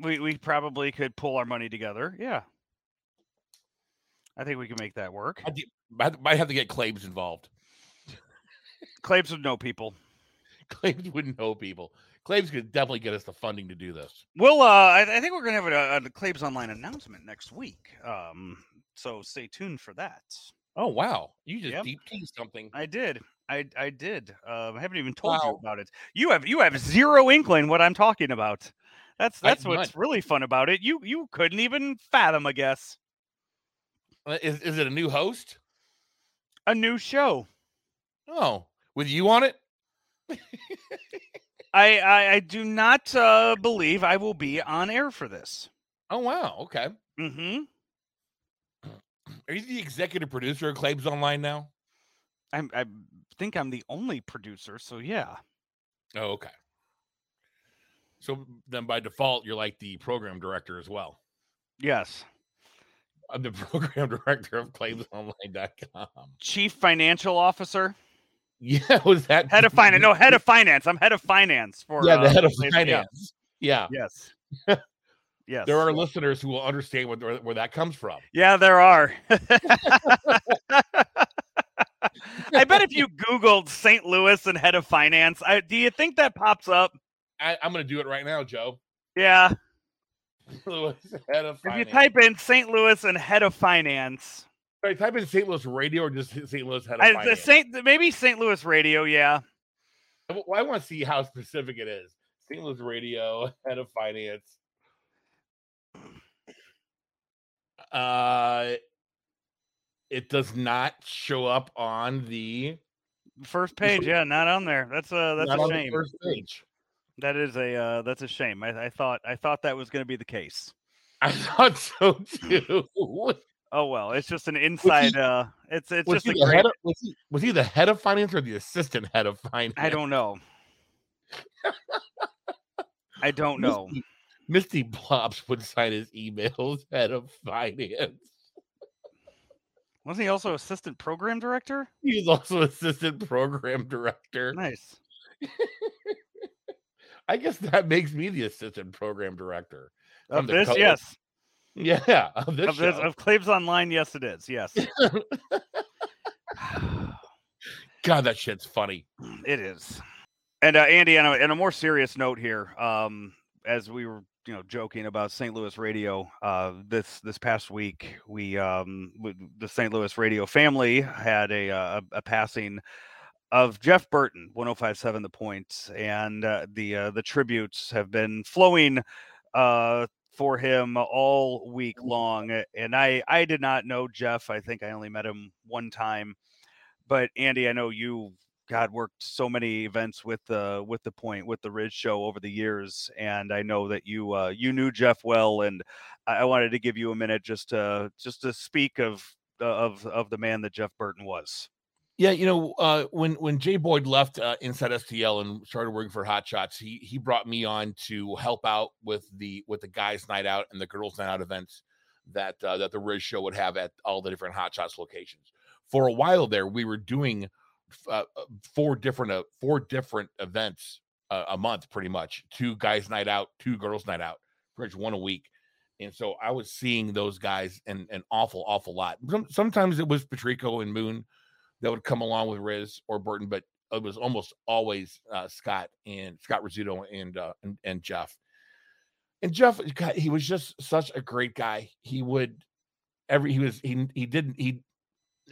We we probably could pull our money together. Yeah. I think we can make that work. I might have to get Claims involved. Claims would know people. Claims would know people. Claims could definitely get us the funding to do this. Well, uh, I, I think we're gonna have a, a Claims Online announcement next week. Um, so stay tuned for that. Oh wow, you just Yep. deep teased something. I did. I I did. Um, I haven't even told you about it. You have you have zero inkling what I'm talking about. That's I- that's what's really fun about it. You you couldn't even fathom, I guess. Uh, Is is it a new host? A new show. Oh, with you on it? I I, I do not uh, believe I will be on air for this. Oh wow, okay. Mm-hmm. Are you the executive producer of Claims Online now? I'm I think I'm the only producer, so yeah. Oh, okay. So then by default, you're like the program director as well. Yes. I'm the program director of claimsonline.com. Chief financial officer. Yeah, was that Head of finance. No, head of finance. I'm head of finance for Yeah, the uh, head of Claims- yeah. finance. Yeah. Yes. Yes. There are listeners who will understand where, where that comes from. Yeah, there are. I bet if you Googled St. Louis and head of finance, I, do you think that pops up? I, I'm going to do it right now, Joe. Yeah. Louis, head of If you type in St. Louis and head of finance, Sorry, type in St. Louis radio or just St. Louis head of I, finance. Saint maybe St. Louis radio. Yeah. Well, I want to see how specific it is. St. Louis radio head of finance. Uh, it does not show up on the First page. Yeah, not on there. That's a that's not a on the shame. first page. That is a uh, that's a shame. I, I thought I thought that was going to be the case. I thought so too. Oh well, it's just an inside. uh, it's it's just he a the great. head of, was, he, was he the head of finance or the assistant head of finance? I don't know. I don't know. Misty, Misty Plops would sign his emails head of finance. Wasn't he also assistant program director? He's also assistant program director. Nice. I guess that makes me the assistant program director. Of this, co- yes. Yeah, of this Of this, of Claves Online, yes, it is. Yes, God, that shit's funny. it is. And uh, Andy, on a, on a more serious note here, um, as we were, you know, joking about St. Louis radio, uh, this this past week, we um, the St. Louis radio family had a uh, a, a passing of Jeff Burton, 105.7 The points Point, and uh, the uh, the tributes have been flowing uh, for him all week long. And I I did not know Jeff. I think I only met him one time. But Andy, I know you God worked so many events with the with the point with the Riz Show over the years, and I know that you uh, you knew Jeff well, and I, wanted to give you a minute just to just to speak of uh, of of the man that Jeff Burton was. Yeah, you know, uh, when when Jay Boyd left uh, Inside STL and started working for Hot Shots, he he brought me on to help out with the with the guys' night out and the girls' night out events that uh, that the Riz Show would have at all the different Hot Shots locations. For a while there, we were doing uh, uh four different uh, four different events uh, a month, pretty much. Two guys' night out, two girls' night out, pretty much one a week. And so I was seeing those guys an, an awful, awful lot. Sometimes it was Patrico and Moon that would come along with Riz or Burton, but it was almost always uh, Scott and Scott Rizzuto and, uh, and and Jeff. And Jeff, he was just such a great guy. He would every he was he he didn't he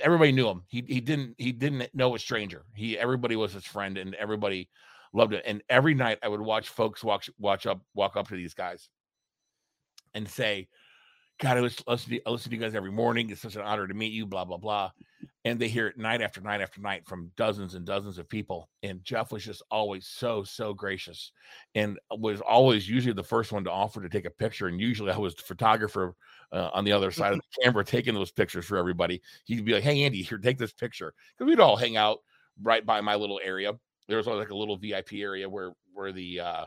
everybody knew him. He he didn't he didn't know a stranger. He everybody was his friend and everybody loved it. And every night I would watch folks walk watch up walk up to these guys and say, God, I listen, to, I listen to you guys every morning. It's such an honor to meet you, blah, blah, blah. And they hear it night after night after night from dozens and dozens of people. And Jeff was just always so, so gracious and was always usually the first one to offer to take a picture. And usually I was the photographer uh, on the other side of the camera taking those pictures for everybody. He'd be like, Hey, Andy, here, take this picture. Because we'd all hang out right by my little area. There was like a little VIP area where, where the, uh,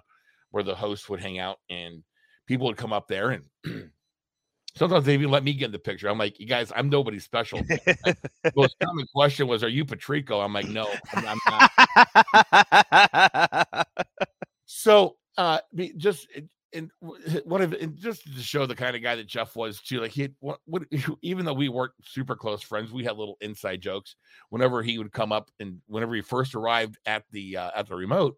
where the host would hang out and people would come up there and Sometimes they even let me get in the picture. I'm like, you guys, I'm nobody special. the most common question was, "Are you Patrico?" I'm like, no, I'm, I'm not. so, uh, just and what if just to show the kind of guy that Jeff was too, like he what, what even though we weren't super close friends, we had little inside jokes whenever he would come up and whenever he first arrived at the uh, at the remote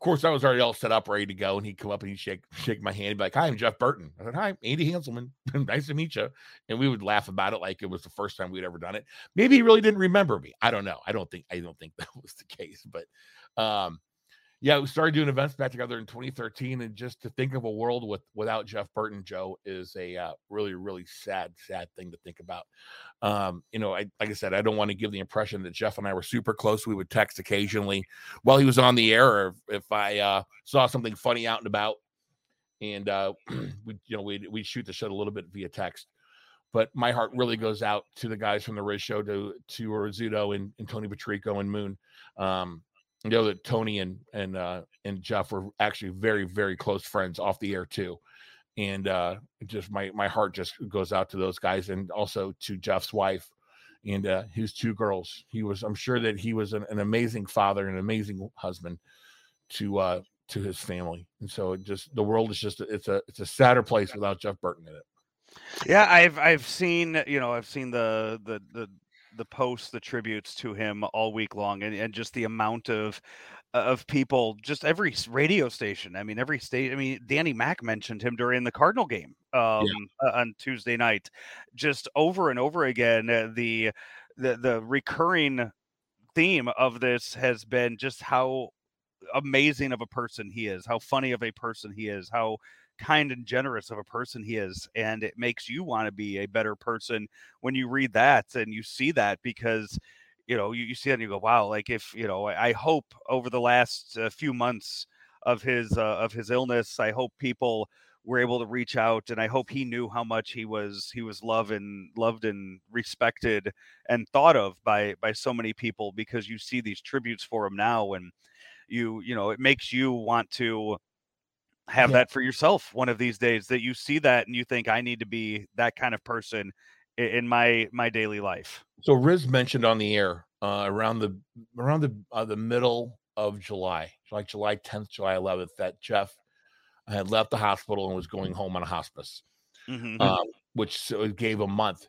of course, I was already all set up, ready to go, and he'd come up and he'd shake shake my hand, and be like, "Hi, I'm Jeff Burton." I said, "Hi, Andy Hanselman. nice to meet you." And we would laugh about it like it was the first time we'd ever done it. Maybe he really didn't remember me. I don't know. I don't think I don't think that was the case, but um, yeah, we started doing events back together in 2013, and just to think of a world with without Jeff Burton, Joe, is a uh, really, really sad, sad thing to think about. Um, you know, I like I said, I don't want to give the impression that Jeff and I were super close. We would text occasionally while he was on the air, or if I uh, saw something funny out and about, and uh, we, you know, we we shoot the shit a little bit via text. But my heart really goes out to the guys from the Riz Show, to to Rizzuto and, and Tony Patrico and Moon. Um, you know that Tony and and uh, and Jeff were actually very very close friends off the air too, and uh, just my my heart just goes out to those guys and also to Jeff's wife and uh, his two girls. He was I'm sure that he was an, an amazing father, and an amazing husband to uh, to his family, and so it just the world is just it's a it's a sadder place without Jeff Burton in it. Yeah, I've I've seen you know I've seen the the the the posts, the tributes to him all week long, and, and just the amount of of people, just every radio station. I mean, every state. I mean, Danny Mac mentioned him during the Cardinal game um, yeah. on Tuesday night, just over and over again. Uh, the the the recurring theme of this has been just how amazing of a person he is, how funny of a person he is, how kind and generous of a person he is and it makes you want to be a better person when you read that and you see that because you know you, you see that and you go wow like if you know i, I hope over the last uh, few months of his uh, of his illness i hope people were able to reach out and i hope he knew how much he was he was loved and loved and respected and thought of by by so many people because you see these tributes for him now and you you know it makes you want to have yeah. that for yourself one of these days that you see that and you think I need to be that kind of person in my my daily life. So Riz mentioned on the air uh, around the around the uh, the middle of July, like July 10th, July 11th, that Jeff had left the hospital and was going home on a hospice, mm-hmm. um, which gave a month.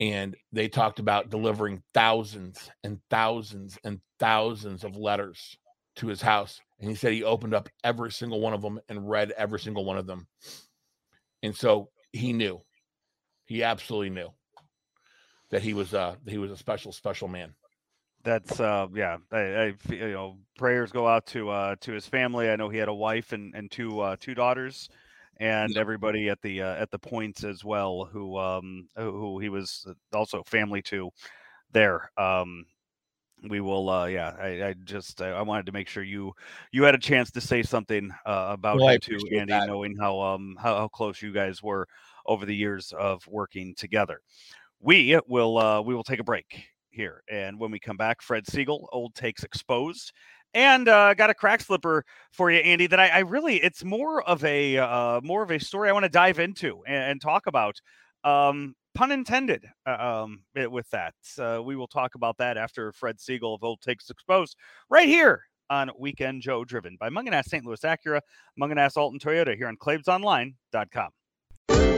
And they talked about delivering thousands and thousands and thousands of letters to his house and he said he opened up every single one of them and read every single one of them. And so he knew he absolutely knew that he was uh he was a special special man. That's uh yeah I, I you know prayers go out to uh to his family. I know he had a wife and and two uh two daughters and everybody at the uh, at the points as well who um who he was also family to there. Um we will uh yeah i, I just I, I, wanted to make sure you you had a chance to say something uh, about well, him too andy that. knowing how um how, how close you guys were over the years of working together we will uh we will take a break here and when we come back Fred Segal old takes exposed And uh, got a crack slipper for you, Andy. That I, I really, it's more of a uh, more of a story I want to dive into and, and talk about. Um, pun intended uh, um, with that. Uh, we will talk about that after Fred Segal of Old Takes Exposed right here on Weekend Joe, driven by Mungenast St. Louis Acura, Mungenast Alton Toyota here on ClaibsOnline.com.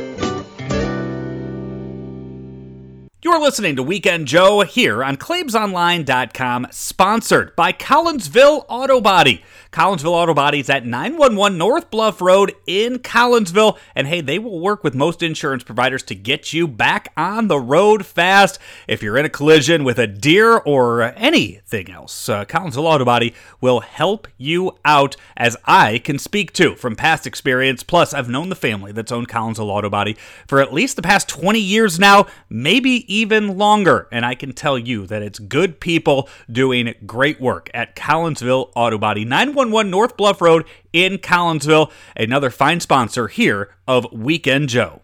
You're listening to Weekend Joe here on ClaibsOnline.com, sponsored by Collinsville Auto Body. Collinsville Auto Body is at 911 North Bluff Road in Collinsville. And hey, they will work with most insurance providers to get you back on the road fast. If you're in a collision with a deer or anything else, uh, Collinsville Auto Body will help you out, as I can speak to from past experience. Plus, I've known the family that's owned Collinsville Auto Body for at least the past 20 years now, maybe even longer. And I can tell you that it's good people doing great work at Collinsville Auto Body, 911 North Bluff Road in Collinsville. Another fine sponsor here of Weekend Joe.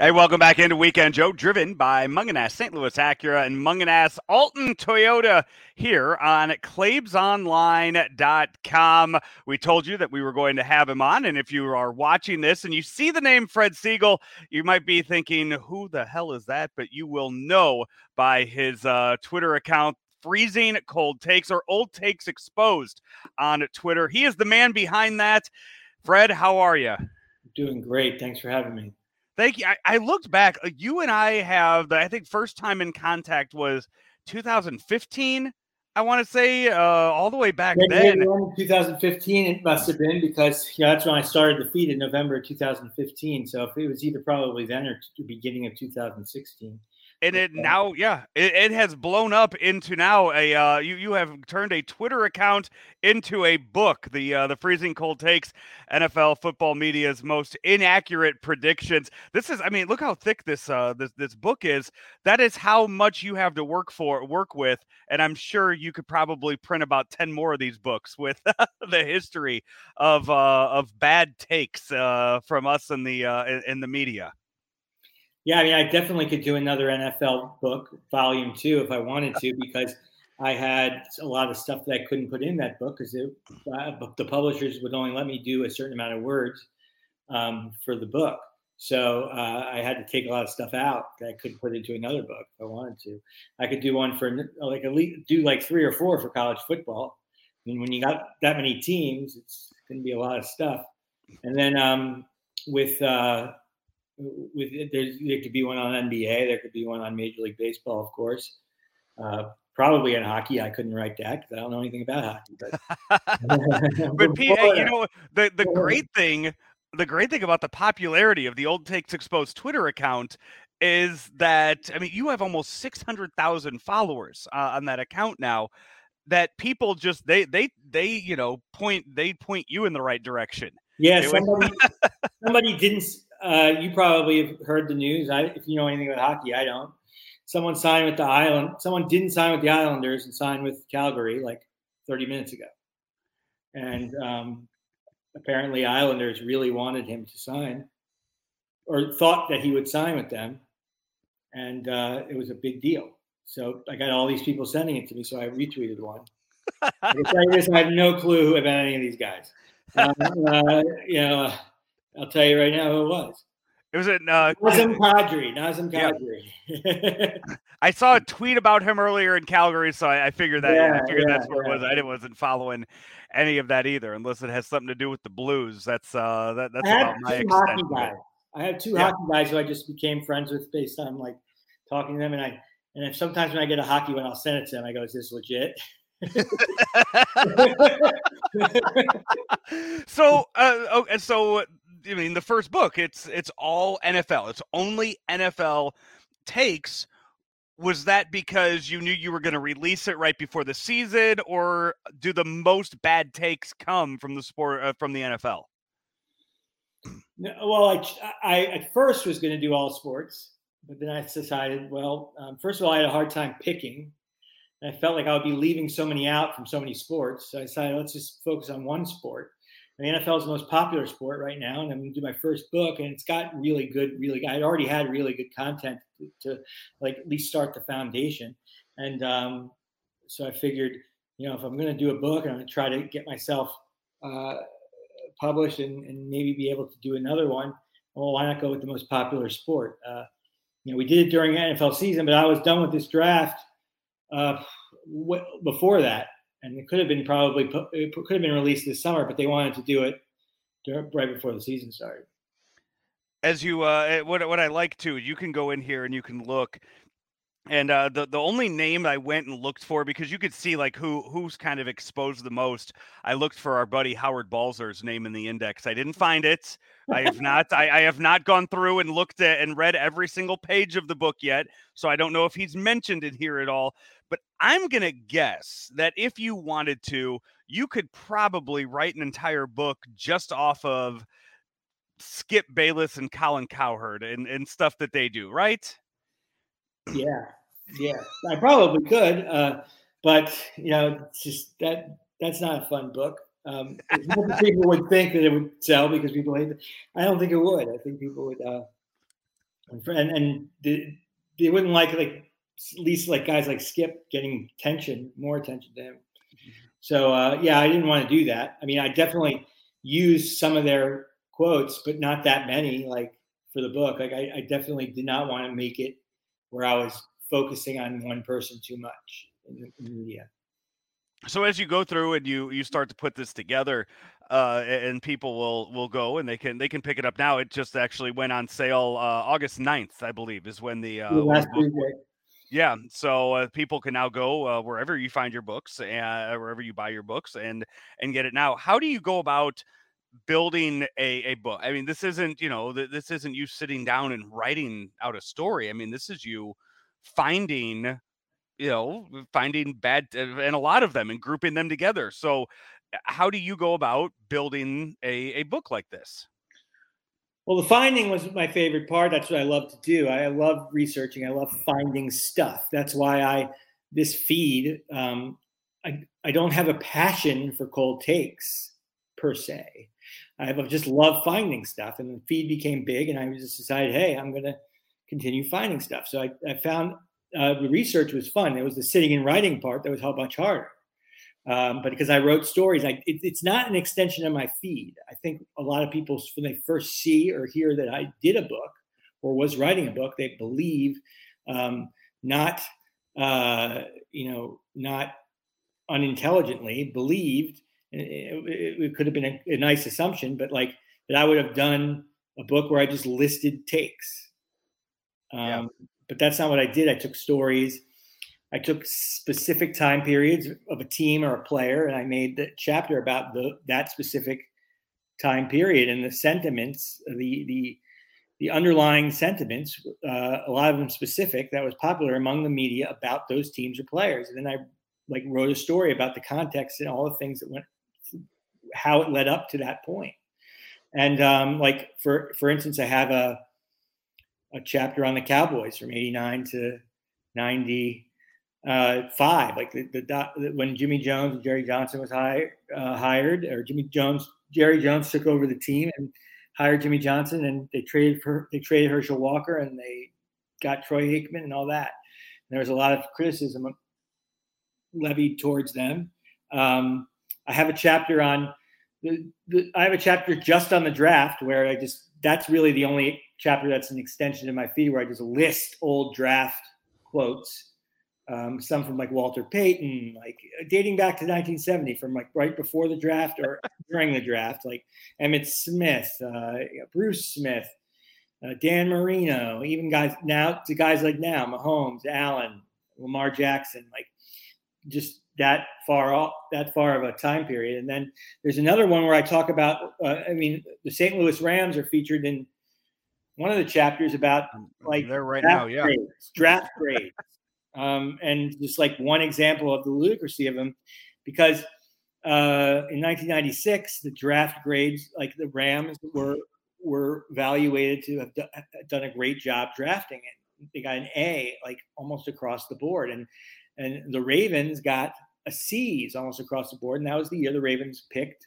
Hey, welcome back into Weekend Joe, driven by Mungenast St. Louis Acura and Mungenast Alton Toyota here on ClaibsOnline.com. We told you that we were going to have him on, and if you are watching this and you see the name Fred Segal, you might be thinking, who the hell is that? But you will know by his uh, Twitter account, Freezing Cold Takes or Old Takes Exposed on Twitter. He is the man behind that. Fred, how are you? Doing great. Thanks for having me. Thank you. I, I looked back. Uh, you and I have the, I think first time in contact was 2015. I want to say uh, all the way back yeah, then. 2015 it must have been because yeah, that's when I started the feed in November 2015. So if it was either probably then or the beginning of 2016 and it now yeah it, it, has blown up into now a uh, you you have turned a twitter account into a book the uh, the freezing cold takes nfl football media's most inaccurate predictions. This is i mean look how thick this uh this this book is. That is how much you have to work for work with and i'm sure you could probably print about 10 more of these books with the history of uh of bad takes uh from us in the uh in, in the media yeah, I mean, I definitely could do another NFL book, volume two, if I wanted to, because I had a lot of stuff that I couldn't put in that book because uh, the publishers would only let me do a certain amount of words um, for the book. So uh, I had to take a lot of stuff out that I couldn't put into another book if I wanted to. I could do one for like at least do like three or four for college football. I mean, when you got that many teams, it's going to be a lot of stuff. And then um, with uh, with there's there could be one on NBA, there could be one on Major League Baseball, of course. Uh, probably in hockey, I couldn't write that because I don't know anything about hockey. But, but Pete, you know the the great thing, the great thing about the popularity of the Old Takes Exposed Twitter account is that I mean you have almost six hundred thousand followers uh, on that account now. That people just they they they you know point they point you in the right direction. Yeah, somebody, somebody didn't uh, you probably have heard the news. I, if you know anything about hockey, I don't. Someone signed with the Island. Someone didn't sign with the Islanders and signed with Calgary like 30 minutes ago. And um, apparently, Islanders really wanted him to sign, or thought that he would sign with them, and uh, it was a big deal. So I got all these people sending it to me, so I retweeted one. I, I have no clue about any of these guys. Um, uh, you know, I'll tell you right now who it was. It was in uh, Nazem Kadri. Nazem Kadri. Yeah. I saw a tweet about him earlier in Calgary, so I, I figured that yeah, I figured yeah, that's where it was. I didn't wasn't following any of that either, unless it has something to do with the Blues. That's uh that, that's about my extent. I have two hockey guys who I just became friends with based on like talking to them, and I and if sometimes when I get a hockey one, I'll send it to them. I go, "Is this legit?" so, uh, okay, so I mean, the first book, it's it's all NFL. It's only NFL takes. Was that because you knew you were going to release it right before the season, or do the most bad takes come from the sport uh, from the NFL? well, I, I at first was going to do all sports, but then I decided, well, um, first of all, I had a hard time picking. I felt like I would be leaving so many out from so many sports. So I decided, let's just focus on one sport the NFL is the most popular sport right now, and I'm going to do my first book, and it's got really good, really. I already had really good content to, to like at least start the foundation, and um, so I figured, you know, if I'm going to do a book, I'm going to try to get myself uh, published and, and, maybe be able to do another one. Well, why not go with the most popular sport? Uh, you know, we did it during NFL season, but I was done with this draft uh, before that, and it could have been probably it could have been released this summer, but they wanted to do it right before the season started as you uh eh, what what I like to you can go in here and you can look and uh, the the only name I went and looked for because you could see like who who's kind of exposed the most. I looked for our buddy Howard Balzer's name in the index. I didn't find it. I have not. I, I have not gone through and looked at and read every single page of the book yet. So I don't know if he's mentioned it here at all. I'm gonna guess that if you wanted to, you could probably write an entire book just off of Skip Bayless and Colin Cowherd and, and stuff that they do, right? Yeah, yeah, I probably could, uh, but you know, it's just that that's not a fun book. Um, people would think that it would sell because people hate it. I don't think it would. I think people would, uh, and and they, they wouldn't like like at least like guys like Skip getting attention, more attention to him. So uh, yeah, I didn't want to do that. I mean, I definitely used some of their quotes, but not that many. Like for the book, like I, I definitely did not want to make it where I was focusing on one person too much in the, media. So as you go through and you you start to put this together, uh, and people will will go and they can they can pick it up now. It just actually went on sale uh, August 9th, I believe, is when the uh, last yeah. So uh, people can now go uh, wherever you find your books and uh, wherever you buy your books and and get it now. How do you go about building a, a book. I mean, this isn't, you know, th- this isn't you sitting down and writing out a story. I mean, this is you finding, you know, finding bad uh, and a lot of them and grouping them together. So, how do you go about building a, a book like this? Well, the finding was my favorite part. That's what I love to do. I love researching. I love finding stuff. That's why I this feed. Um, I I don't have a passion for cold takes per se. I just love finding stuff. And the feed became big, and I just decided, hey, I'm going to continue finding stuff. So I, I found uh, the research was fun. It was the sitting and writing part that was how much harder. Um, but because I wrote stories, I, it, it's not an extension of my feed. I think a lot of people, when they first see or hear that I did a book or was writing a book, they believe um, not, uh, you know, not unintelligently believed it, it could have been a, a, nice assumption, but like that I would have done a book where I just listed takes. Um, yeah. But that's not what I did. I took stories. I took specific time periods of a team or a player, and I made the chapter about the that specific time period and the sentiments, the the the underlying sentiments, uh, a lot of them specific, that was popular among the media about those teams or players. And then I like wrote a story about the context and all the things that went how it led up to that point. And um, like for for instance, I have a a chapter on the Cowboys from '89 to '95. Uh, like the, the, when Jimmy Jones and Jerry Johnson was hired, uh, hired, or Jimmy Jones, Jerry Jones took over the team and hired Jimmy Johnson, and they traded for they traded Herschel Walker, and they got Troy Aikman and all that. And there was a lot of criticism levied towards them. Um, I have a chapter on the, the, I have a chapter just on the draft where I just that's really the only chapter that's an extension of my feed where I just list old draft quotes. Um, some from like Walter Payton, like dating back to 1970, from like right before the draft or during the draft, like Emmitt Smith, uh, Bruce Smith, uh, Dan Marino, even guys now to guys like now, Mahomes, Allen, Lamar Jackson, like just that far off, that far of a time period. And then there's another one where I talk about, uh, I mean, the St. Louis Rams are featured in one of the chapters about like they're right now, yeah, grades, draft grades, um, and just like one example of the ludicrousy of them, because uh, in 1996 the draft grades, like the Rams, were were evaluated to have done a great job drafting it. They got an A, like almost across the board, and and the Ravens got a C's almost across the board. And that was the year the Ravens picked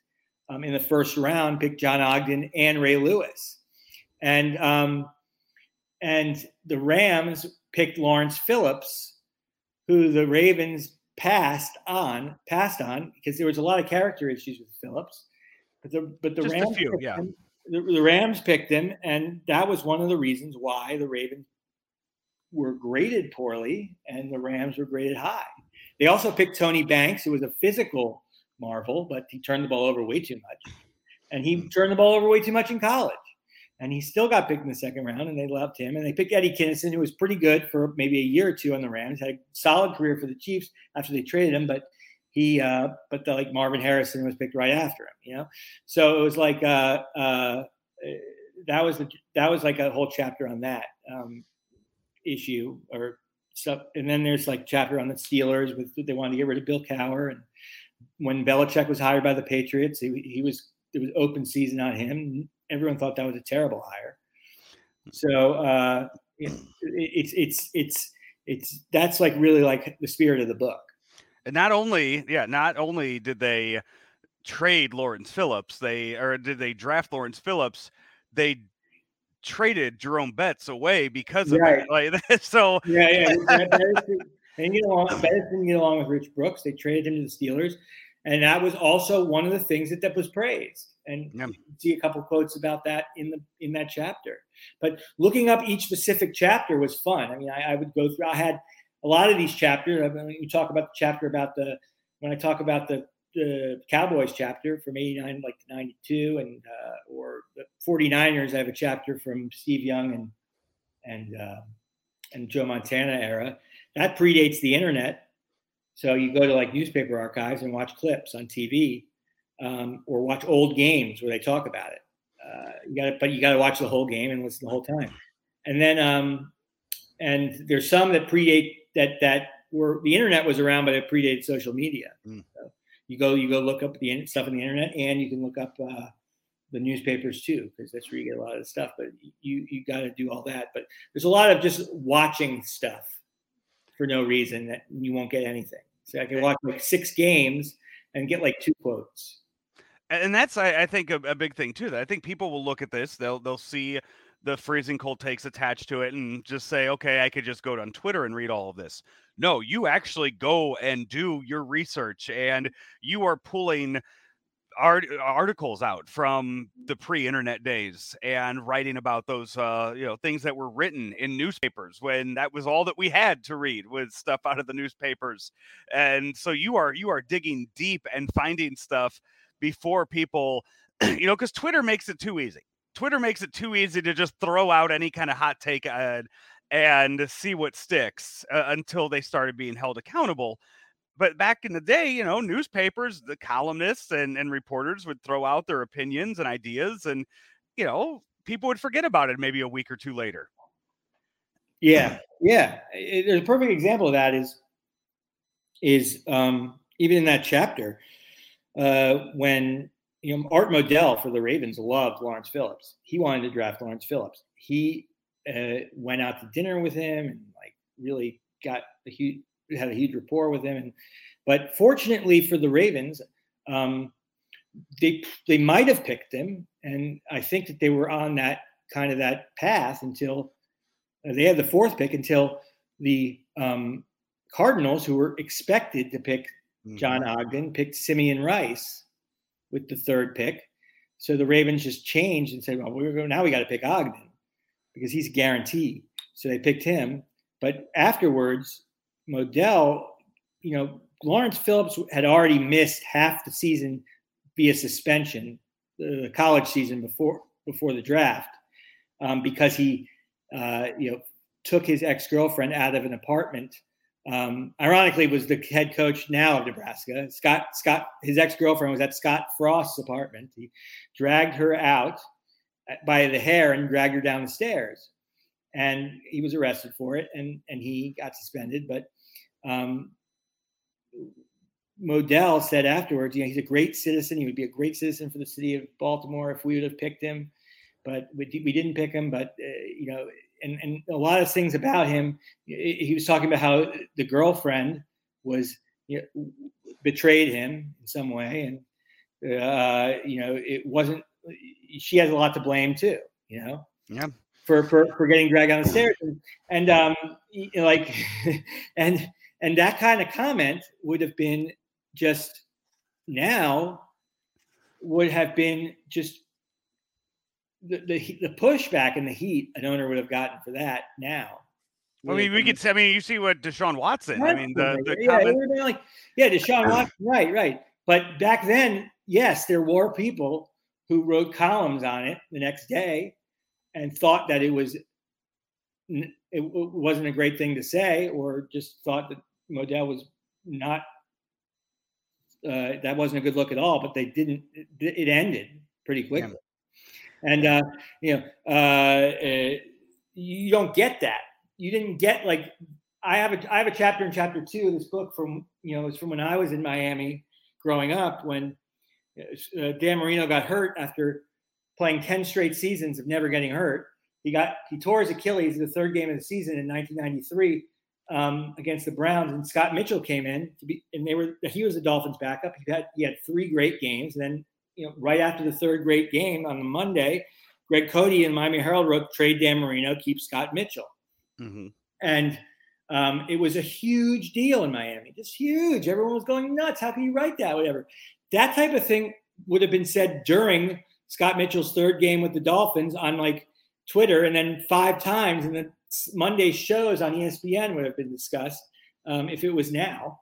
um, in the first round, picked John Ogden and Ray Lewis. And um, and the Rams picked Lawrence Phillips, who the Ravens passed on, passed on because there was a lot of character issues with Phillips. But the but the Just Rams, few, yeah. him- the, the Rams picked him, and that was one of the reasons why the Ravens were graded poorly and the Rams were graded high. They also picked Tony Banks, who was a physical marvel, but he turned the ball over way too much. And he hmm. turned the ball over way too much in college. And he still got picked in the second round, and they loved him. And they picked Eddie Kennison, who was pretty good for maybe a year or two on the Rams, had a solid career for the Chiefs after they traded him, but he, uh, but the, like Marvin Harrison was picked right after him, you know. So it was like uh, uh, that was the, that was like a whole chapter on that um, issue or stuff. And then there's like chapter on the Steelers with they wanted to get rid of Bill Cowher, and when Belichick was hired by the Patriots, he, he was it was open season on him. Everyone thought that was a terrible hire. So uh, it, it's it's it's it's that's like really like the spirit of the book. And not only, yeah, not only did they trade Lawrence Phillips, they or did they draft Lawrence Phillips, they traded Jerome Bettis away because of Right. it. Like so Yeah, yeah. They didn't get along. Bettis didn't get along with Rich Brooks. They traded him to the Steelers, and that was also one of the things that that was praised. And Yeah. see a couple quotes about that in the in that chapter. But looking up each specific chapter was fun. I mean, I, I would go through. I had a lot of these chapters. I mean, you talk about the chapter about the when I talk about the the Cowboys chapter from 89 like to 92 and uh, or the 49ers I have a chapter from Steve Young and and uh, and Joe Montana era that predates the internet so you go to like newspaper archives and watch clips on TV um, or watch old games where they talk about it. Uh, you got to but you got to watch the whole game and listen the whole time. And then um, and there's some that predate that that were the internet was around but it predated social media. Mm. so you go you go look up the stuff on the internet and you can look up uh, the newspapers too because that's where you get a lot of the stuff but you you got to do all that. But there's a lot of just watching stuff for no reason that you won't get anything. So i can watch like six games and get like two quotes and that's I, I think a, a big thing too. That I think people will look at this, they'll they'll see the freezing cold takes attached to it, and just say, okay, I could just go on Twitter and read all of this. No, you actually go and do your research, and you are pulling art, articles out from the pre-internet days and writing about those uh, you know things that were written in newspapers when that was all that we had to read was stuff out of the newspapers and so you are you are digging deep and finding stuff before people you know because twitter makes it too easy twitter makes it too easy to just throw out any kind of hot take and and see what sticks uh, until they started being held accountable but back in the day, you know, newspapers, the columnists and, and reporters would throw out their opinions and ideas, and you know, people would forget about it maybe a week or two later. Yeah, yeah. There's a perfect example of that is is um, even in that chapter uh, when you know Art Modell for the Ravens loved Lawrence Phillips. He wanted to draft Lawrence Phillips. He uh, went out to dinner with him and like really got a huge had a huge rapport with him. And but fortunately for the Ravens, um, they they might have picked him, and I think that they were on that kind of that path until uh, they had the fourth pick until the um, Cardinals, who were expected to pick John Ogden, picked Simeon Rice with the third pick. So the Ravens just changed and said, "Well, we're going now. We got to pick Ogden because he's a guarantee." So they picked him. But afterwards, Modell, you know, Lawrence Phillips had already missed half the season via suspension, the college season before before the draft, um, because he, uh, you know, took his ex girlfriend out of an apartment. Um, ironically, was the head coach now of Nebraska. Scott Scott, his ex girlfriend was at Scott Frost's apartment. He dragged her out by the hair and dragged her down the stairs, and he was arrested for it, and and he got suspended. But um, Modell said afterwards, you know, he's a great citizen. He would be a great citizen for the city of Baltimore if we would have picked him, but we, we didn't pick him. But uh, you know, and and a lot of things about him. He was talking about how the girlfriend was you know, betrayed him in some way, and uh, you know, it wasn't. She has a lot to blame too. You know. Yeah. For, for, for getting dragged on the stairs and, and um like and and that kind of comment would have been just now would have been just the, the the pushback and the heat an owner would have gotten for that now. I mean, we could. I mean, you see what Deshaun Watson. I mean, the, the yeah, comment. like, yeah, Deshaun Watson, right, right. But back then, yes, there were people who wrote columns on it the next day and thought that it was it wasn't a great thing to say, or just thought that Modell was not uh, that wasn't a good look at all. But they didn't. It, it ended pretty quickly, yeah. And uh, you know, uh, uh, you don't get that. You didn't get like I have a I have a chapter in chapter two of this book from you know it's from when I was in Miami growing up when uh, Dan Marino got hurt after playing 10 straight seasons of never getting hurt. He got he tore his Achilles the third game of the season in 1993 um, against the Browns, and Scott Mitchell came in to be, and they were he was the Dolphins' backup. He had he had three great games, and then you know right after the third great game on the Monday, Greg Cote and Miami Herald wrote trade Dan Marino, keep Scott Mitchell, mm-hmm. and um, it was a huge deal in Miami, just huge. Everyone was going nuts. How can you write that? Whatever. That type of thing would have been said during Scott Mitchell's third game with the Dolphins on like Twitter, and then five times in the Monday shows on ESPN would have been discussed um, if it was now,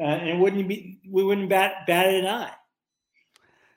uh, and it wouldn't be we wouldn't bat bat an eye.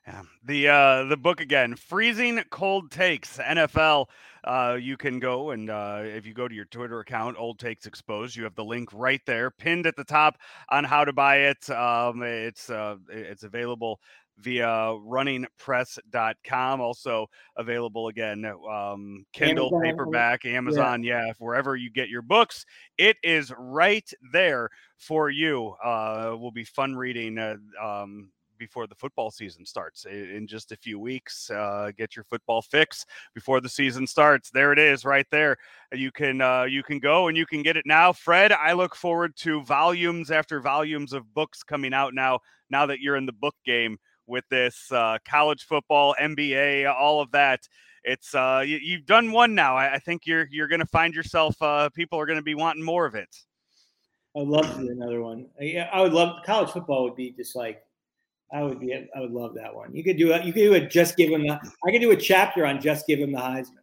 Yeah. The uh, the book again, freezing cold takes NFL. Uh, you can go and uh, if you go to your Twitter account, Old Takes Exposed, you have the link right there, pinned at the top on how to buy it. Um, it's uh, it's available via runningpress.com. Also available again, um, Kindle, Amazon, paperback, Amazon, yeah. yeah. wherever you get your books, it is right there for you. Uh, will be fun reading. Uh, um, before the football season starts in just a few weeks. Uh, get your football fix before the season starts. There it is, right there. You can uh, you can go and you can get it now. Fred, I look forward to volumes after volumes of books coming out now. Now that you're in the book game with this uh, college football, NBA, all of that. It's uh, you, have done one now. I, I, think you're you're going to find yourself. Uh, people are going to be wanting more of it. I'd love to do another one. I, I would love college football would be just like I would be. I would love that one. You could do it. You could do it. Just give him the. I could do a chapter on just give him the Heisman.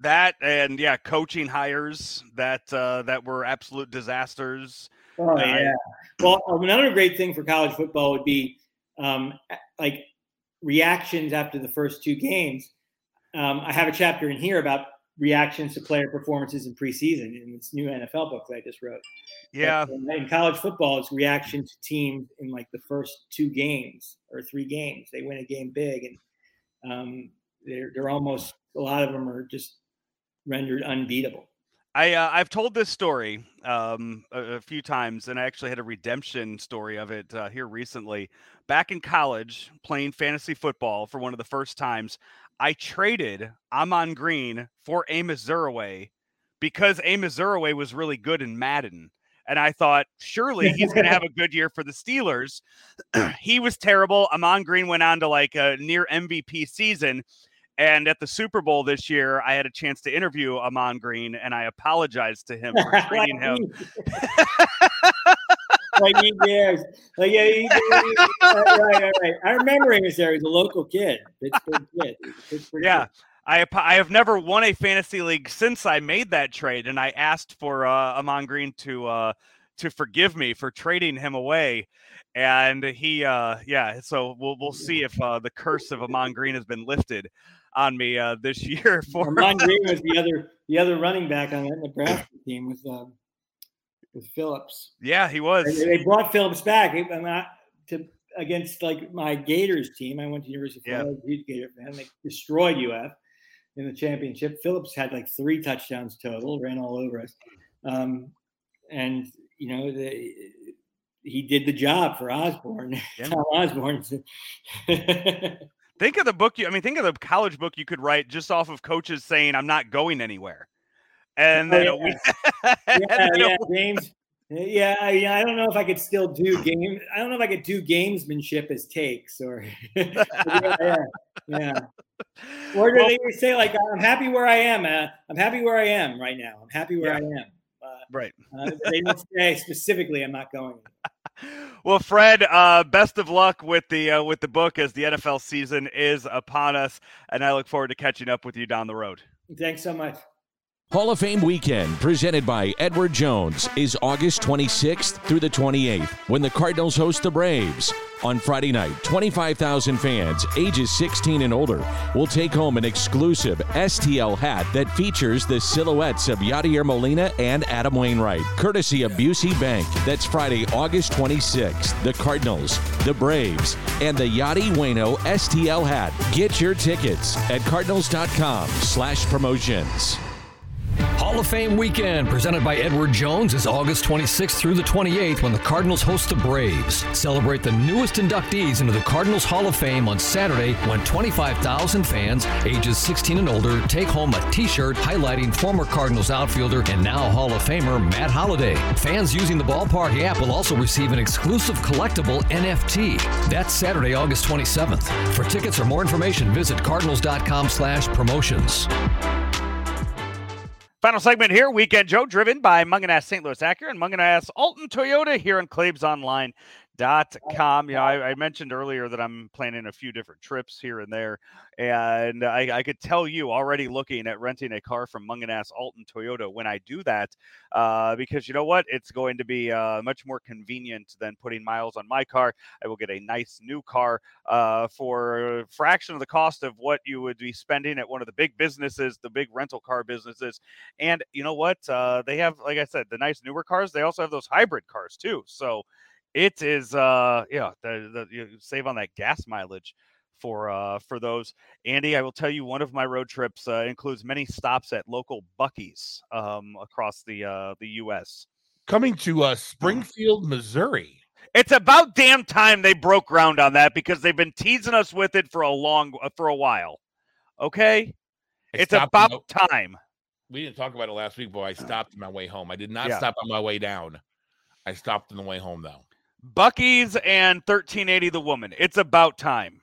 That and yeah, coaching hires that uh, that were absolute disasters. Oh uh, yeah. Well, another great thing for college football would be um, like reactions after the first two games. Um, I have a chapter in here about reactions to player performances in preseason in this new NFL book that I just wrote. Yeah. But uh, in college football, it's reaction to teams in like the first two games or three games. They win a game big and um, they're, they're almost, a lot of them are just rendered unbeatable. I uh, I've told this story um, a, a, few times, and I actually had a redemption story of it uh, here recently. Back in college, playing fantasy football for one of the first times, I traded Ahman Green for Amos Zereoué because Amos Zereoué was really good in Madden. And I thought, surely he's going to have a good year for the Steelers. he was terrible. Ahman Green went on to like a near MVP season. And at the Super Bowl this year, I had a chance to interview Ahman Green, and I apologized to him for treating him. like he dares. Like yeah, he, he, right, right, right. I remember him as there. He's a local kid, Pittsburgh kid. Pittsburgh yeah. Kid. I, I have never won a fantasy league since I made that trade, and I asked for uh, Ahman Green to uh, to forgive me for trading him away, and he uh, yeah. So we'll we'll see if uh, the curse of Ahman Green has been lifted on me uh, this year. For Ahman Green was the other the other running back on that Nebraska team with um, with Phillips. Yeah, he was. And they brought Phillips back. I'm not to against like my Gators team. I went to University of Florida, yeah. Gator fan. They destroyed UF in the championship. Phillips had like three touchdowns total, ran all over us. Um, and you know, the, he did the job for Osborne. Yeah. Tom Osborne. think of the book. You, I mean, think of the college book you could write just off of coaches saying, "I'm not going anywhere." and then oh, yeah. yeah, yeah, games. Yeah, yeah. I don't know if I could still do game. I don't know if I could do gamesmanship as takes or yeah, yeah, yeah. Or do well, they say like I'm happy where I am? Uh, I'm happy where I am right now. I'm happy where yeah. I am. Uh, right. uh, they don't say specifically I'm not going. well, Fred, uh, best of luck with the uh, with the book as the NFL season is upon us, and I look forward to catching up with you down the road. Thanks so much. Hall of Fame weekend, presented by Edward Jones, is August 26th through the 28th when the Cardinals host the Braves. On Friday night, 25,000 fans ages 16 and older will take home an exclusive STL hat that features the silhouettes of Yadier Molina and Adam Wainwright, courtesy of Busey Bank. That's Friday, August 26th. The Cardinals, the Braves, and the Yadi Wayno STL hat. Get your tickets at cardinals.com slash promotions. Hall of Fame weekend presented by Edward Jones is August 26th through the 28th when the Cardinals host the Braves. Celebrate the newest inductees into the Cardinals Hall of Fame on Saturday when 25,000 fans ages 16 and older take home a t-shirt highlighting former Cardinals outfielder and now Hall of Famer Matt Holliday. Fans using the ballpark app will also receive an exclusive collectible NFT. That's Saturday, August 27th. For tickets or more information, visit cardinals.com slash promotions. Final segment here, Weekend Joe, driven by Mungenast St. Louis Acura and Mungenast Alton Toyota here on ClaibsOnline.com. You know, I, I, mentioned earlier that I'm planning a few different trips here and there, and I, I, could tell you already looking at renting a car from Mungenast Alton Toyota when I do that, uh, because you know what? It's going to be uh, much more convenient than putting miles on my car. I will get a nice new car uh, for a fraction of the cost of what you would be spending at one of the big businesses, the big rental car businesses and you know what? Uh, they have, like I said, the nice newer cars. They also have those hybrid cars too. So it is, uh, yeah, the, the, you save on that gas mileage for uh, for those. Andy, I will tell you, one of my road trips uh, includes many stops at local Buc-ee's um, across the uh, the U.S. Coming to uh, Springfield, Missouri. It's about damn time they broke ground on that because they've been teasing us with it for a long uh, for a while. Okay, it's about time we didn't talk about it last week, but I stopped on my way home. I did not yeah. stop on my way down. I stopped on the way home though. Buc-ee's and 1380 the woman. It's about time.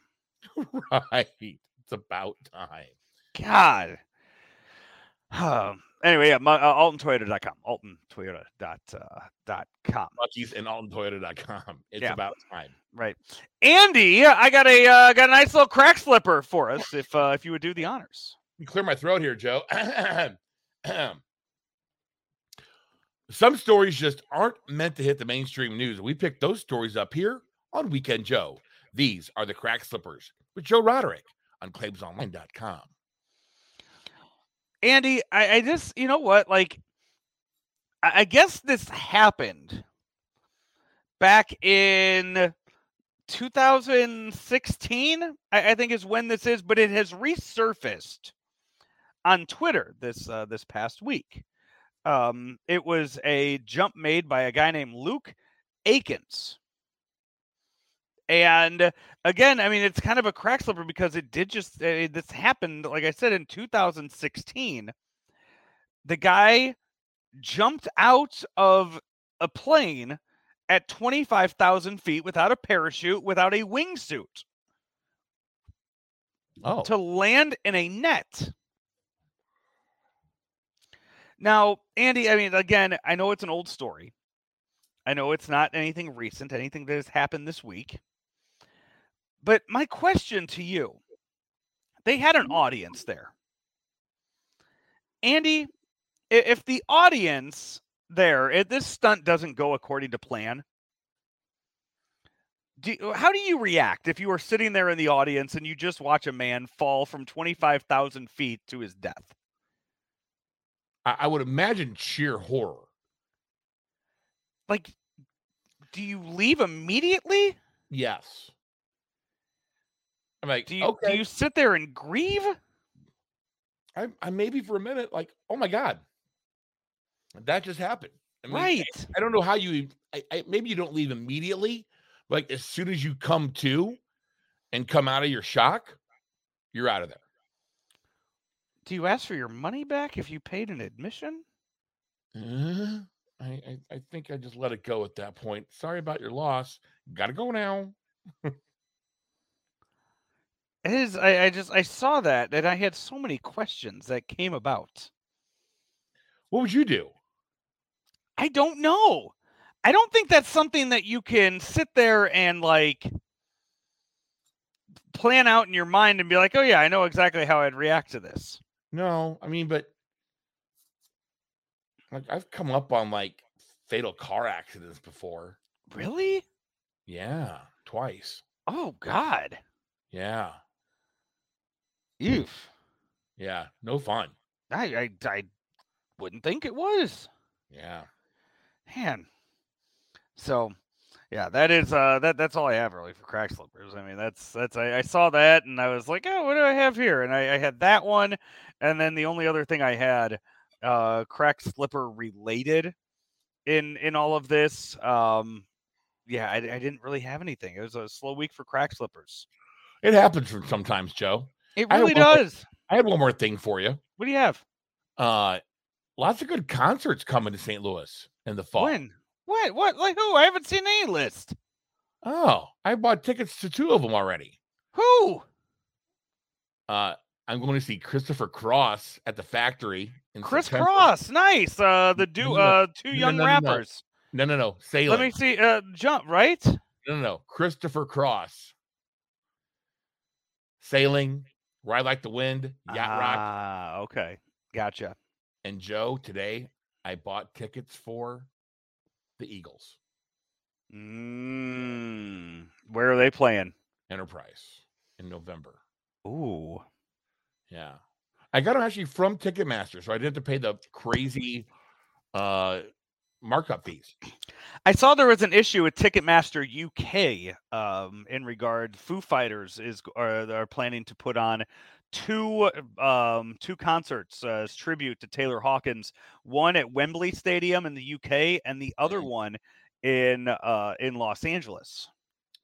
right. It's about time. God. Uh, anyway, yeah, my, uh, AltonToyota.com. AltonToyota.com. Uh. Buc-ee's and AltonToyota.com. It's yeah. about time. Right. Andy, I got a uh, got a nice little crack slipper for us if uh, if you would do the honors. clear my throat here, Joe. Some stories just aren't meant to hit the mainstream news. We picked those stories up here on Weekend Joe. These are the crack slippers with Joe Roderick on claibsonline.com. Andy, I, I just, you know what? Like, I, I guess this happened back in 2016, I, I, think is when this is, but it has resurfaced on Twitter this uh, this past week. Um, it was a jump made by a guy named Luke Aikins. And again, I mean, it's kind of a crack slipper because it did just uh, this happened, like I said, in 2016. The guy jumped out of a plane at 25,000 feet without a parachute, without a wingsuit. Oh. To land in a net. Now, Andy, I mean, again, I know it's an old story. I know it's not anything recent, anything that has happened this week. But my question to you they had an mm-hmm. audience there. Andy, if the audience there, if this stunt doesn't go according to plan, do, uh, how do you react if you are sitting there in the audience and you just watch a man fall from 25,000 feet to his death? I, I would imagine sheer horror. Like, do you leave immediately? Yes. I'm like, do you okay. do you sit there and grieve? I, I maybe for a minute, like, oh my god, that just happened. I mean, right. I, I, don't know how you. I, I, maybe you don't leave immediately, like as soon as you come to, and come out of your shock, you're out of there. Do you ask for your money back if you paid an admission? Uh, I, I, I think I just let it go at that point. Sorry about your loss. Gotta go now. it is. I, I just I saw that and I had so many questions that came about. What would you do? I don't know. I don't think that's something that you can sit there and like plan out in your mind and be like, "Oh yeah, I know exactly how I'd react to this." No, I mean, but like I've come up on like fatal car accidents before. Really? Yeah, twice. Oh God. Yeah, Oof. yeah, no fun. I, I I wouldn't think it was. Yeah, Man. So yeah, that is uh that that's all I have really for crack slippers. I mean that's that's I, I saw that and I was like, oh, what do I have here? And I, I had that one, and then the only other thing I had uh crack slipper related in in all of this. Um yeah, I, I didn't really have anything. It was a slow week for crack slippers. it happens sometimes, Joe. It really one- does. I had one more thing for you. What do you have? Uh, lots of good concerts coming to St. Louis in the fall. When? What? What? Like who? I haven't seen any list. Oh, I bought tickets to two of them already. Who? Uh, I'm going to see Christopher Cross at the factory. In Chris September. Cross. Nice. Uh the do uh two No, young no, no, rappers. No, no, no. Sailing. Let me see. Uh jump, right? No, no, no. Christopher Cross. Sailing, Ride Like the Wind, Yacht Rock. Ah, okay. Gotcha. And Joe, today I bought tickets for the Eagles Mm, where are they playing? Enterprise in November. Ooh. Yeah. I got them actually from Ticketmaster, so I didn't have to pay the crazy uh markup fees. I saw there was an issue with Ticketmaster UK um, in regard. Foo Fighters is are, are planning to put on two um, two concerts uh, as tribute to Taylor Hawkins. One at Wembley Stadium in the UK, and the other Mhm. one in uh, in Los Angeles.